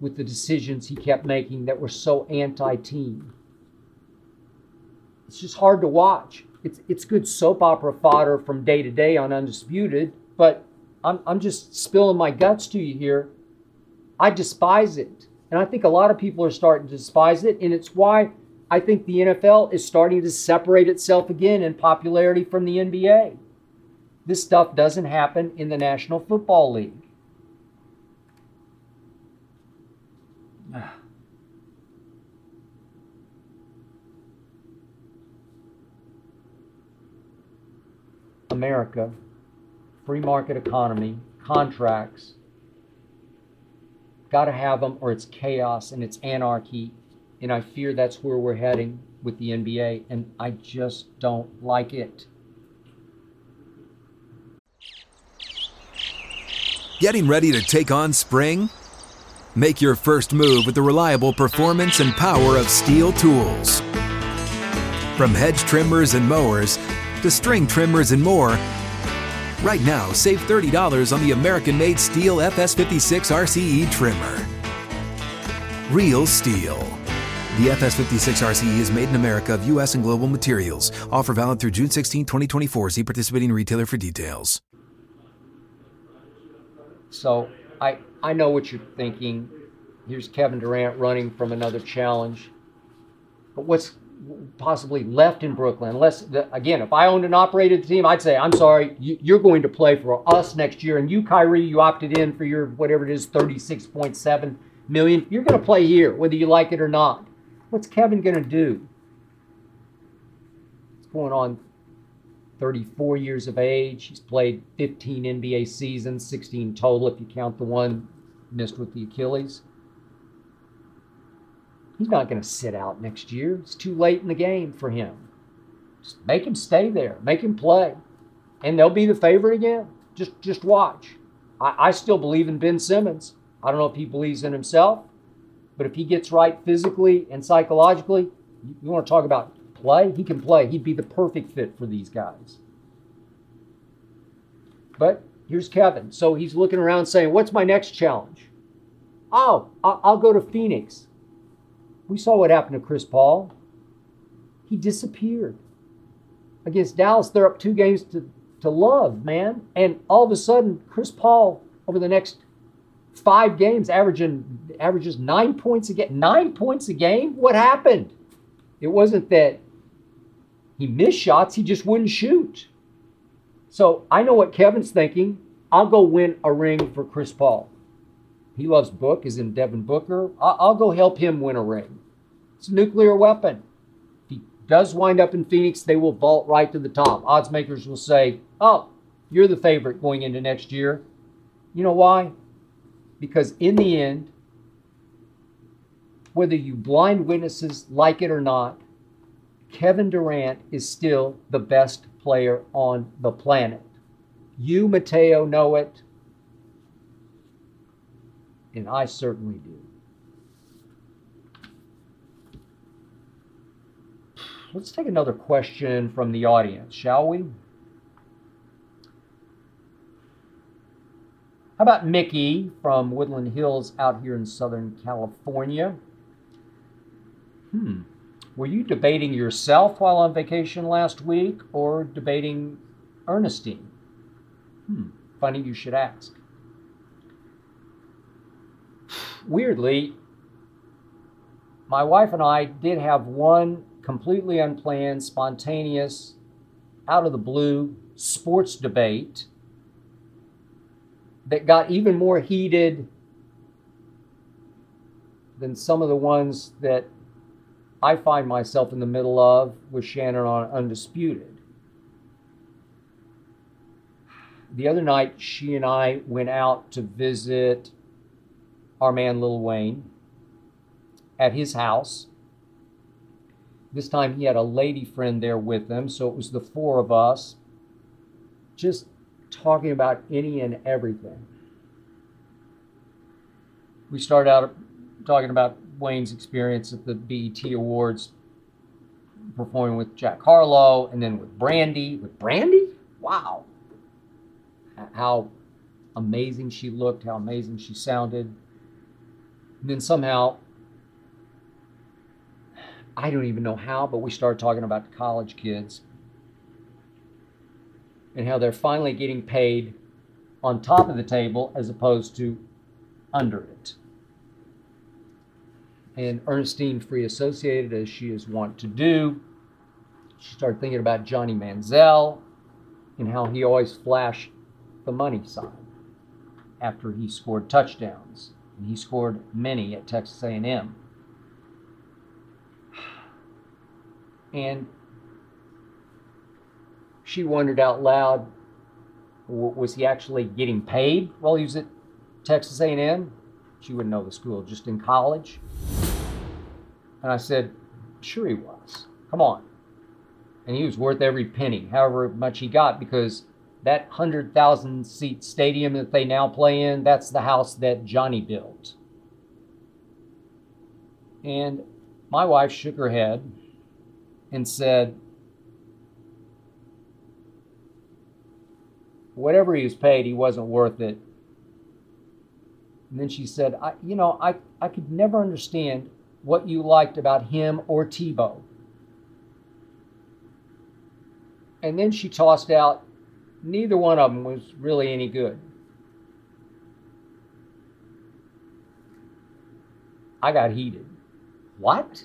with the decisions he kept making that were so anti team it's just hard to watch. It's it's good soap opera fodder from day to day on Undisputed, but I'm I'm just spilling my guts to you here. I despise it. And I think a lot of people are starting to despise it, and it's why I think the NFL is starting to separate itself again in popularity from the NBA. This stuff doesn't happen in the National Football League. America, free market economy, contracts. Got to have them or it's chaos and it's anarchy. And I fear that's where we're heading with the NBA. And I just don't like it. Getting ready to take on spring? Make your first move with the reliable performance and power of STIHL tools. From hedge trimmers and mowers to string trimmers and more. Right now, save $30 on the American made STIHL FS56 RCE trimmer. Real STIHL. The FS56 RCE is made in America of U.S. and global materials. Offer valid through June 16, 2024. See participating retailer for details. So I, I know what you're thinking. Here's Kevin Durant running from another challenge. But what's possibly left in Brooklyn. Unless, again, if I owned and operated the team, I'd say, I'm sorry, you, are going to play for us next year. And you, Kyrie, you opted in for your whatever it is, 36.7 million. You're going to play here, whether you like it or not. What's Kevin going to do? He's going on 34 years of age. He's played 15 NBA seasons, 16 total if you count the one missed with the Achilles. He's not going to sit out next year. It's too late in the game for him. Just make him stay there. Make him play. And they'll be the favorite again. Just just watch. I, I still believe in Ben Simmons. I don't know if he believes in himself, but if he gets right physically and psychologically, you, want to talk about play? He can play. He'd be the perfect fit for these guys. But here's Kevin. So he's looking around saying, What's my next challenge? Oh, I'll go to Phoenix. We saw what happened to Chris Paul. He disappeared. against Dallas, they're up two games to, to love, man. And all of a sudden, Chris Paul over the next five games averaging averages nine points a game. Nine points a game? What happened? It wasn't that he missed shots, he just wouldn't shoot. So I know what Kevin's thinking. I'll go win a ring for Chris Paul. He loves Book, is in Devin Booker. I- I'll go help him win a ring. It's a nuclear weapon. If he does wind up in Phoenix, they will vault right to the top. Odds makers will say, oh, you're the favorite going into next year. You know why? Because in the end, whether you blind witnesses like it or not, Kevin Durant is still the best player on the planet. You, Mateo, know it, and I certainly do. Let's take another question from the audience, shall we? How about Mickey from Woodland Hills out here in Southern California? Hmm. Were you debating yourself while on vacation last week or debating Ernestine? Hmm. Funny you should ask. Weirdly, my wife and I did have one completely unplanned, spontaneous, out of the blue sports debate that got even more heated than some of the ones that I find myself in the middle of with Shannon on Undisputed. The other night, she and I went out to visit our man Lil Wayne at his house. This time he had a lady friend there with him, so it was the four of us just talking about any and everything. We started out talking about Wayne's experience at the BET Awards, performing with Jack Harlow, and then with Brandy. With Brandy? Wow. How amazing she looked, how amazing she sounded. And then somehow, I don't even know how, but we started talking about college kids and how they're finally getting paid on top of the table as opposed to under it. And Ernestine, free associated as she is wont to do, she started thinking about Johnny Manziel and how he always flashed the money sign after he scored touchdowns, and he scored many at Texas A&M. And she wondered out loud was he actually getting paid while he was at texas a&m she wouldn't know the school just in college. And i said sure he was. Come on. And he was worth every penny however much he got because that 100000 seat stadium that they now play in that's the house that johnny built and my wife shook her head and said whatever he was paid, he wasn't worth it. And then she said, I, You know, I, I could never understand what you liked about him or Tebow. And then she tossed out, Neither one of them was really any good. I got heated. What?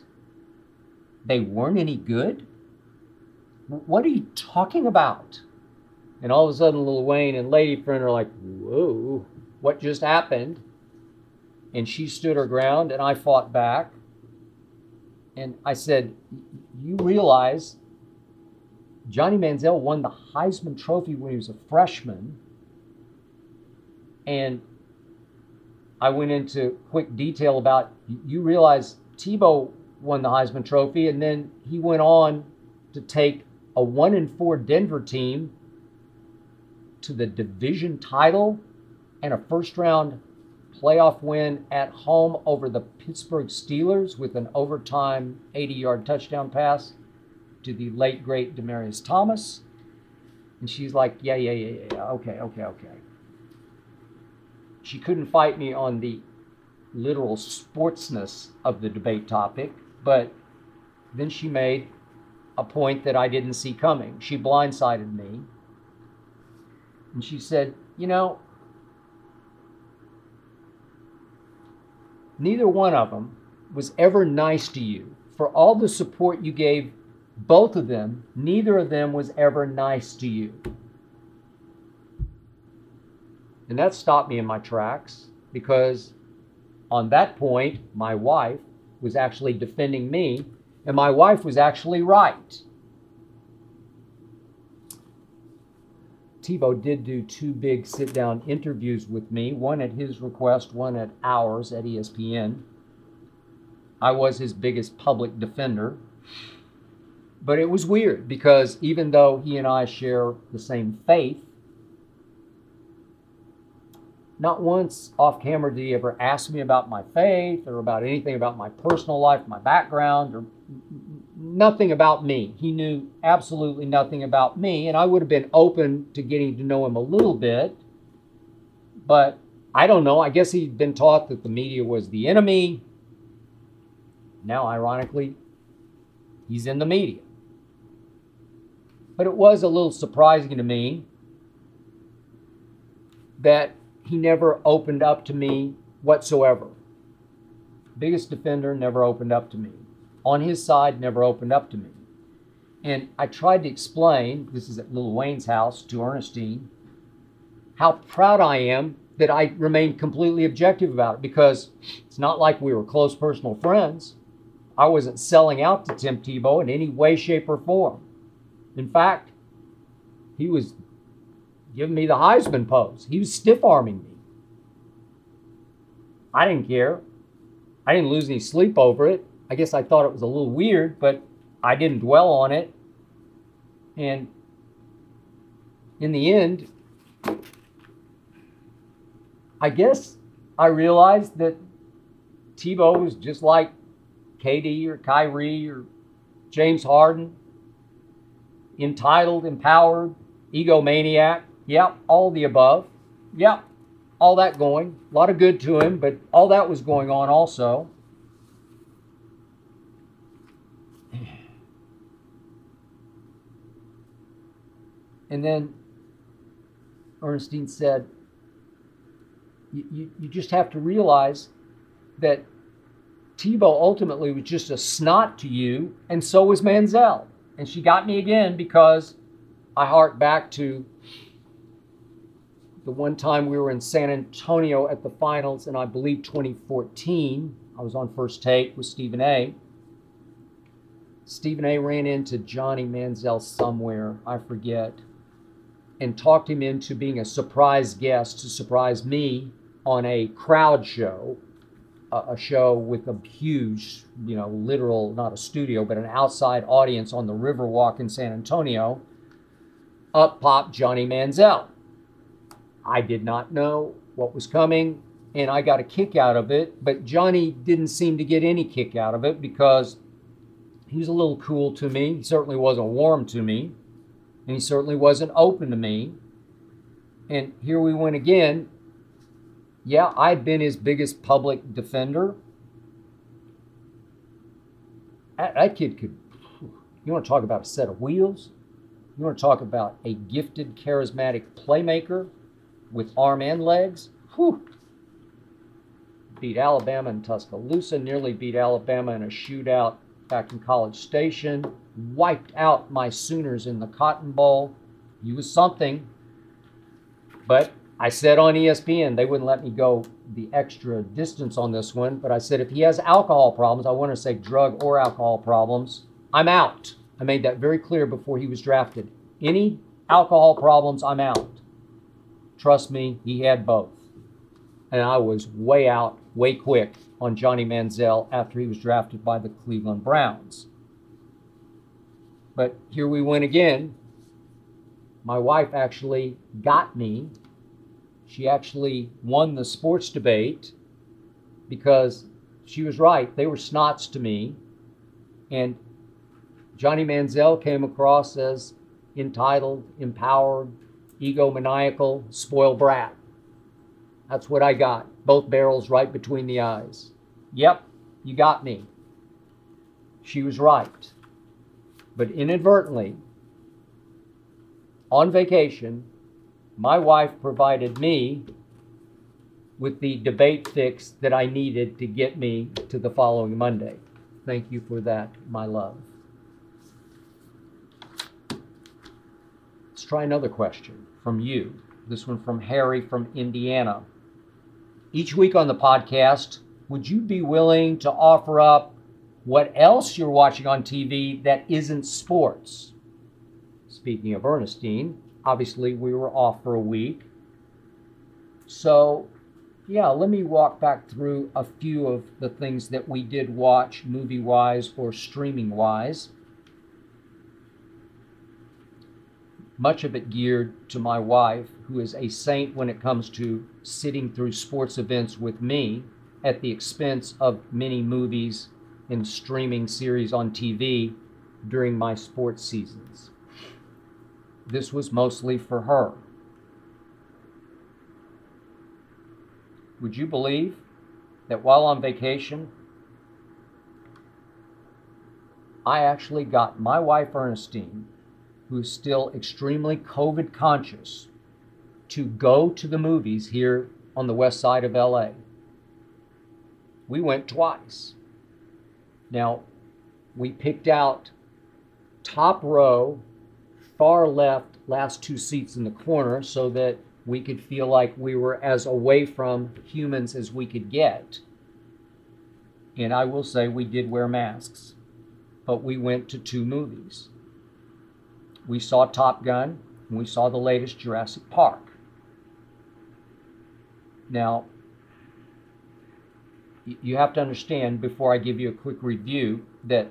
They weren't any good? What are you talking about? And all of a sudden, Lil Wayne and Lady Friend are like, whoa, what just happened? And she stood her ground, and I fought back. And I said, You realize Johnny Manziel won the Heisman Trophy when he was a freshman. And I went into quick detail about you realize Tebow won the Heisman Trophy, and then he went on to take a one and four Denver team to the division title and a first round playoff win at home over the Pittsburgh Steelers with an overtime 80 yard touchdown pass to the late great Demaryius Thomas. And she's like, yeah, yeah, yeah, yeah, yeah. Okay, okay, okay. She couldn't fight me on the literal sportsness of the debate topic, but then she made a point that I didn't see coming. She blindsided me. And she said, You know, neither one of them was ever nice to you. For all the support you gave both of them, neither of them was ever nice to you. And that stopped me in my tracks because on that point, my wife was actually defending me, and my wife was actually right. Tebow did do two big sit down interviews with me, one at his request, one at ours at ESPN. I was his biggest public defender. But it was weird because even though he and I share the same faith, not once off camera did he ever ask me about my faith or about anything about my personal life, my background, or nothing about me. He knew absolutely nothing about me, and I would have been open to getting to know him a little bit. But I don't know. I guess he'd been taught that the media was the enemy. Now, ironically, he's in the media. But it was a little surprising to me that he never opened up to me whatsoever. Biggest defender never opened up to me. On his side, never opened up to me. And I tried to explain this is at Lil Wayne's house to Ernestine how proud I am that I remained completely objective about it because it's not like we were close personal friends. I wasn't selling out to Tim Tebow in any way, shape, or form. In fact, he was giving me the Heisman pose. He was stiff arming me. I didn't care. I didn't lose any sleep over it. I guess I thought it was a little weird, but I didn't dwell on it. And in the end, I guess I realized that Tebow was just like KD or Kyrie or James Harden, entitled, empowered, egomaniac. Yep, all the above. Yep, all that going. A lot of good to him, but all that was going on also. And then Ernestine said, you, you, just have to realize that Tebow ultimately was just a snot to you, and so was Manziel. And she got me again because I hark back to the one time we were in San Antonio at the finals, and I believe 2014. I was on first take with Stephen A. Stephen A. ran into Johnny Manziel somewhere, I forget, and talked him into being a surprise guest to surprise me on a crowd show, a show with a huge, you know, literal, not a studio, but an outside audience on the Riverwalk in San Antonio. Up popped Johnny Manziel. I did not know what was coming, and I got a kick out of it, but Johnny didn't seem to get any kick out of it because he was a little cool to me. He certainly wasn't warm to me, and he certainly wasn't open to me. And here we went again. Yeah, I've been his biggest public defender. That, kid could, you want to talk about a set of wheels? You want to talk about a gifted, charismatic playmaker with arm and legs? Whew. Beat Alabama in Tuscaloosa, nearly beat Alabama in a shootout back in College Station, wiped out my Sooners in the Cotton Bowl. He was something. But I said on ESPN, they wouldn't let me go the extra distance on this one, but I said if he has alcohol problems, I want to say drug or alcohol problems, I'm out. I made that very clear before he was drafted. Any alcohol problems, I'm out. Trust me, he had both. And I was way out, way quick on Johnny Manziel after he was drafted by the Cleveland Browns. But here we went again. My wife actually got me. She actually won the sports debate because she was right. They were snots to me. And Johnny Manziel came across as entitled, empowered, egomaniacal, spoiled brat. That's what I got. Both barrels right between the eyes. Yep, you got me. She was right. but inadvertently, on vacation, my wife provided me with the debate fix that I needed to get me to the following Monday. Thank you for that, my love. Let's try another question from you. This one from Harry from Indiana. Each week on the podcast, would you be willing to offer up what else you're watching on TV that isn't sports? Speaking of Ernestine, obviously we were off for a week. So, yeah, let me walk back through a few of the things that we did watch movie wise or streaming wise. much of it geared to my wife, who is a saint when it comes to sitting through sports events with me at the expense of many movies and streaming series on TV during my sports seasons. This was mostly for her. Would you believe that while on vacation, I actually got my wife Ernestine who is still extremely COVID conscious to go to the movies here on the west side of LA. We went twice. Now, we picked out top row, far left, last two seats in the corner so that we could feel like we were as away from humans as we could get. And I will say we did wear masks, but we went to two movies we saw Top Gun and we saw the latest Jurassic Park. Now, you have to understand before I give you a quick review that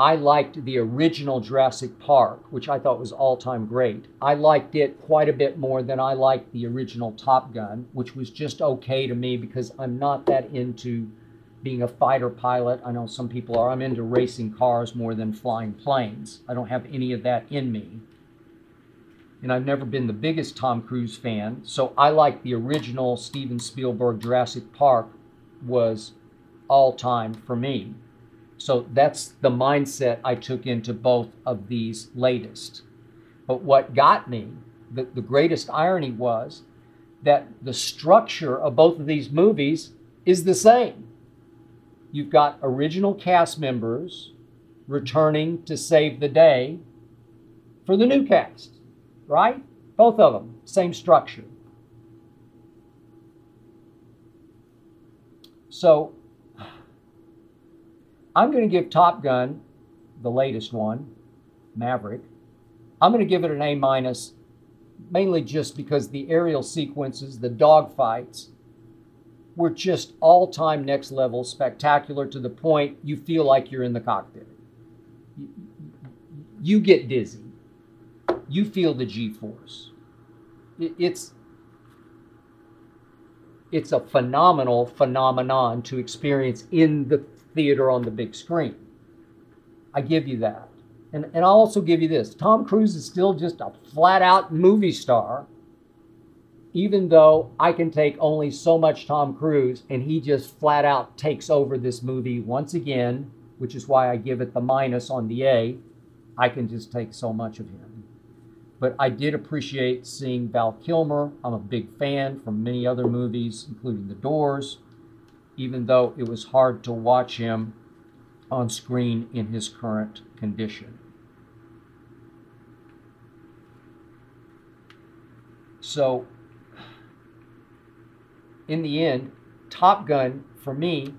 I liked the original Jurassic Park, which I thought was all time great. I liked it quite a bit more than I liked the original Top Gun, which was just okay to me because I'm not that into being a fighter pilot. I know some people are. I'm into racing cars more than flying planes. I don't have any of that in me. And I've never been the biggest Tom Cruise fan, so I like the original Steven Spielberg Jurassic Park was all time for me. So that's the mindset I took into both of these latest. But what got me, the, the greatest irony was that the structure of both of these movies is the same you've got original cast members returning to save the day for the new cast, right? Both of them, same structure. So I'm going to give Top Gun, the latest one, Maverick, I'm going to give it an A minus, mainly just because the aerial sequences, the dogfights, were just all time next level spectacular to the point you feel like you're in the cockpit. You get dizzy. You feel the G force. It's it's a phenomenal phenomenon to experience in the theater on the big screen. I give you that. And, and I'll also give you this Tom Cruise is still just a flat out movie star even though I can take only so much Tom Cruise and he just flat out takes over this movie once again, which is why I give it the minus on the A, I can just take so much of him. But I did appreciate seeing Val Kilmer. I'm a big fan from many other movies, including The Doors, even though it was hard to watch him on screen in his current condition. So in the end, Top Gun, for me,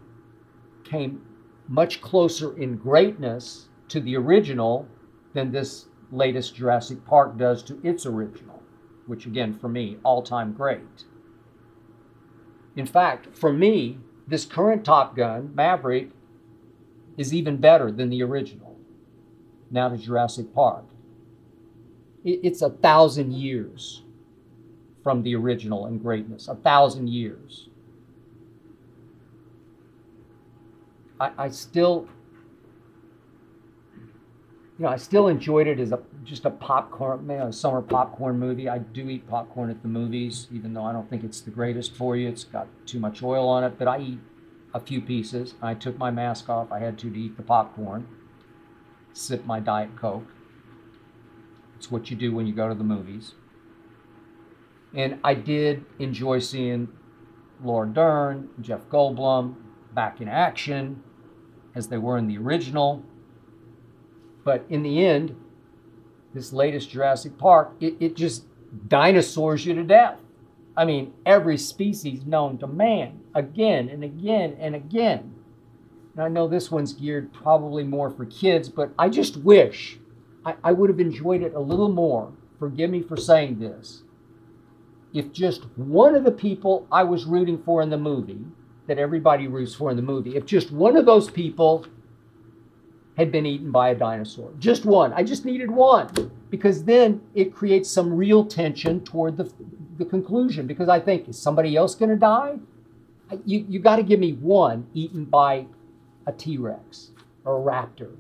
came much closer in greatness to the original than this latest Jurassic Park does to its original, which again, for me, all time great. In fact, for me, this current Top Gun, Maverick, is even better than the original, now to Jurassic Park. It's a thousand years from the original in greatness, a thousand years. I, I still, you know, I still enjoyed it as a just a popcorn, you know, summer popcorn movie. I do eat popcorn at the movies, even though I don't think it's the greatest for you. It's got too much oil on it, but I eat a few pieces. I took my mask off. I had to to eat the popcorn. sip my Diet Coke. It's what you do when you go to the movies. And I did enjoy seeing Laura Dern, Jeff Goldblum back in action as they were in the original. But in the end, this latest Jurassic Park, it, it just dinosaurs you to death. I mean, every species known to man, again and again and again. And I know this one's geared probably more for kids, but I just wish I, I would have enjoyed it a little more. Forgive me for saying this. If just one of the people I was rooting for in the movie, that everybody roots for in the movie, if just one of those people had been eaten by a dinosaur, just one, I just needed one, because then it creates some real tension toward the, the conclusion. Because I think, is somebody else going to die? You, you got to give me one eaten by a T Rex or a raptor.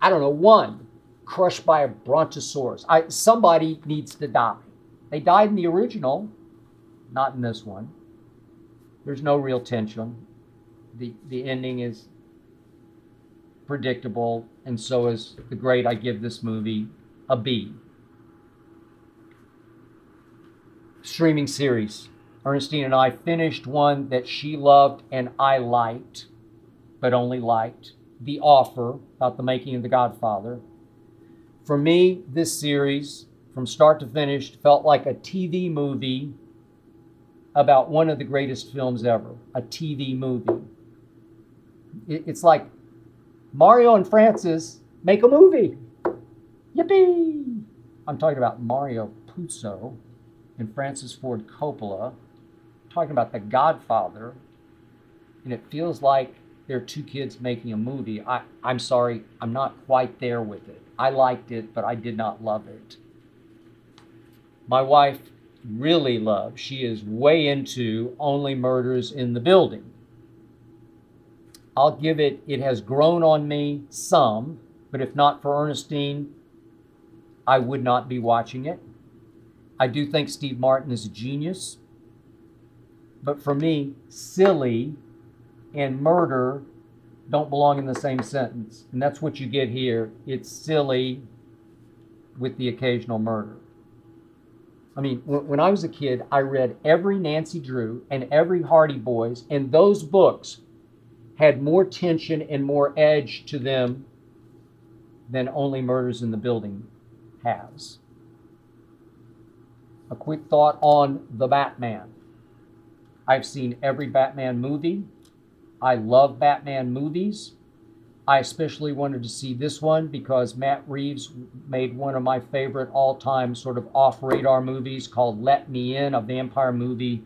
I don't know, one crushed by a brontosaurus. I, somebody needs to die. They died in the original, not in this one. There's no real tension. The, the ending is predictable, and so is the grade I give this movie a B. Streaming series. Ernestine and I finished one that she loved and I liked, but only liked The Offer about the making of The Godfather. For me, this series, from start to finish, felt like a TV movie about one of the greatest films ever a TV movie. It's like Mario and Francis make a movie. Yippee! I'm talking about Mario Puzo and Francis Ford Coppola. I'm talking about The Godfather. And it feels like there are two kids making a movie. I, I'm sorry, I'm not quite there with it. I liked it, but I did not love it. My wife really loves, she is way into Only Murders in the Building. I'll give it, it has grown on me some, but if not for Ernestine, I would not be watching it. I do think Steve Martin is a genius, but for me, silly and murder don't belong in the same sentence. And that's what you get here. It's silly with the occasional murder. I mean, when, I was a kid, I read every Nancy Drew and every Hardy Boys, and those books had more tension and more edge to them than Only Murders in the Building has. A quick thought on The Batman. I've seen every Batman movie. I love Batman movies. I especially wanted to see this one because Matt Reeves made one of my favorite all time sort of off radar movies called Let Me In, a vampire movie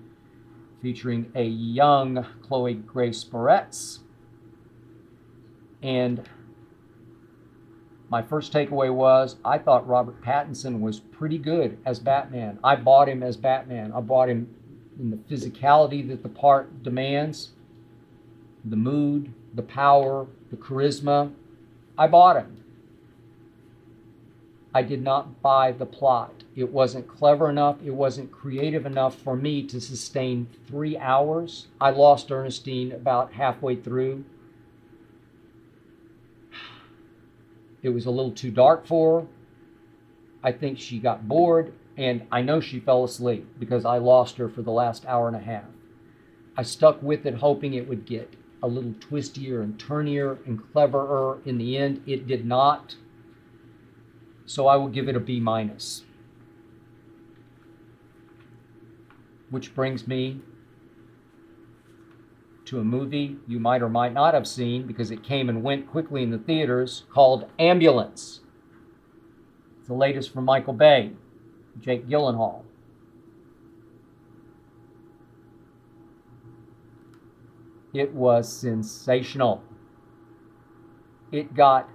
featuring a young Chloe Grace Moretz. And my first takeaway was I thought Robert Pattinson was pretty good as Batman. I bought him as Batman. I bought him in the physicality that the part demands, the mood, the power, the charisma. I bought him. I did not buy the plot. It wasn't clever enough. It wasn't creative enough for me to sustain three hours. I lost Ernestine about halfway through. It was a little too dark for her. I think she got bored, and I know she fell asleep because I lost her for the last hour and a half. I stuck with it, hoping it would get a little twistier and turnier and cleverer. In the end, it did not. So I will give it a B minus. Which brings me to a movie you might or might not have seen because it came and went quickly in the theaters called Ambulance. It's the latest from Michael Bay, Jake Gyllenhaal. It was sensational. It got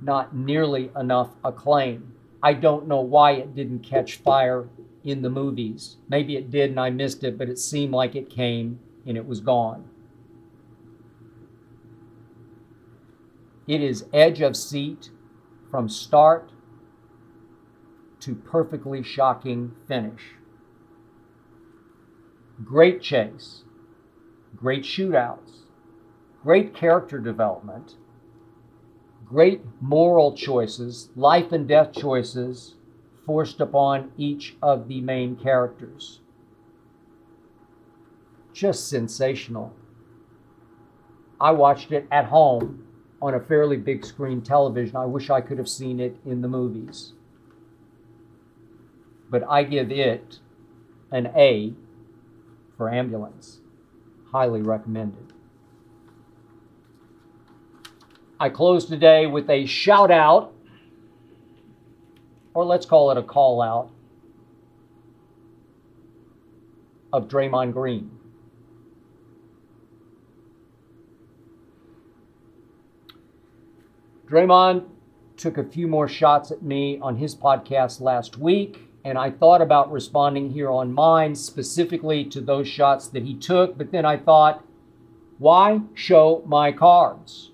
not nearly enough acclaim. I don't know why it didn't catch fire in the movies. Maybe it did and I missed it, but it seemed like it came and it was gone. It is edge of seat from start to perfectly shocking finish. Great chase, great shootouts, great character development, great moral choices, life and death choices forced upon each of the main characters. Just sensational. I watched it at home on a fairly big screen television. I wish I could have seen it in the movies. But I give it an A for ambulance. Highly recommended. I close today with a shout out, or let's call it a call out, of Draymond Green. Draymond took a few more shots at me on his podcast last week, and I thought about responding here on mine specifically to those shots that he took, but then I thought, why show my cards?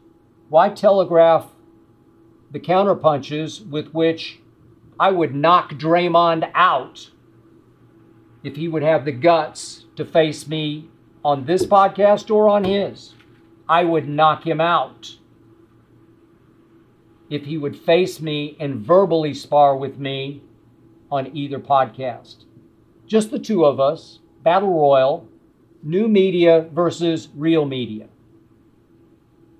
Why telegraph the counterpunches with which I would knock Draymond out if he would have the guts to face me on this podcast or on his? I would knock him out if he would face me and verbally spar with me on either podcast. Just the two of us, Battle Royal, new media versus real media.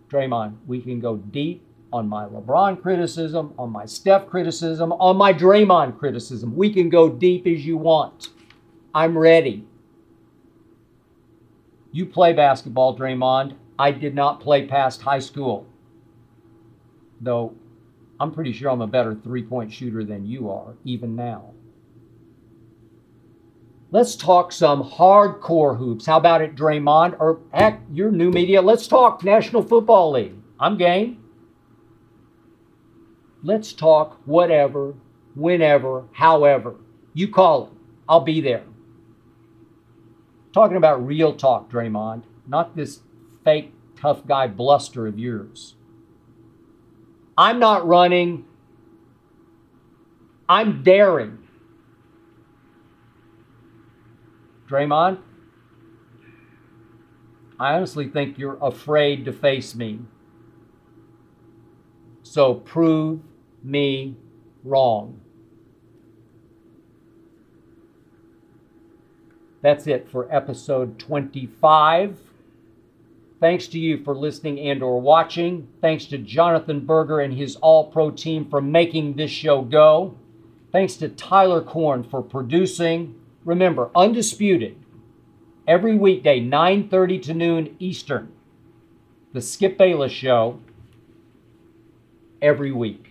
Draymond, we can go deep on my LeBron criticism, on my Steph criticism, on my Draymond criticism. We can go deep as you want. I'm ready. You play basketball, Draymond. I did not play past high school. Though I'm pretty sure I'm a better three point shooter than you are, even now. Let's talk some hardcore hoops. How about it, Draymond? Or heck, your new media. Let's talk National Football League. I'm game. Let's talk whatever, whenever, however. You call it. I'll be there. Talking about real talk, Draymond, not this fake tough guy bluster of yours. I'm not running. I'm daring. Draymond, I honestly think you're afraid to face me. So prove me wrong. That's it for episode 25. Thanks to you for listening and or watching. Thanks to Jonathan Berger and his all-pro team for making this show go. Thanks to Tyler Korn for producing. Remember, undisputed every weekday 9:30 to noon Eastern. The Skip Bayless show every week.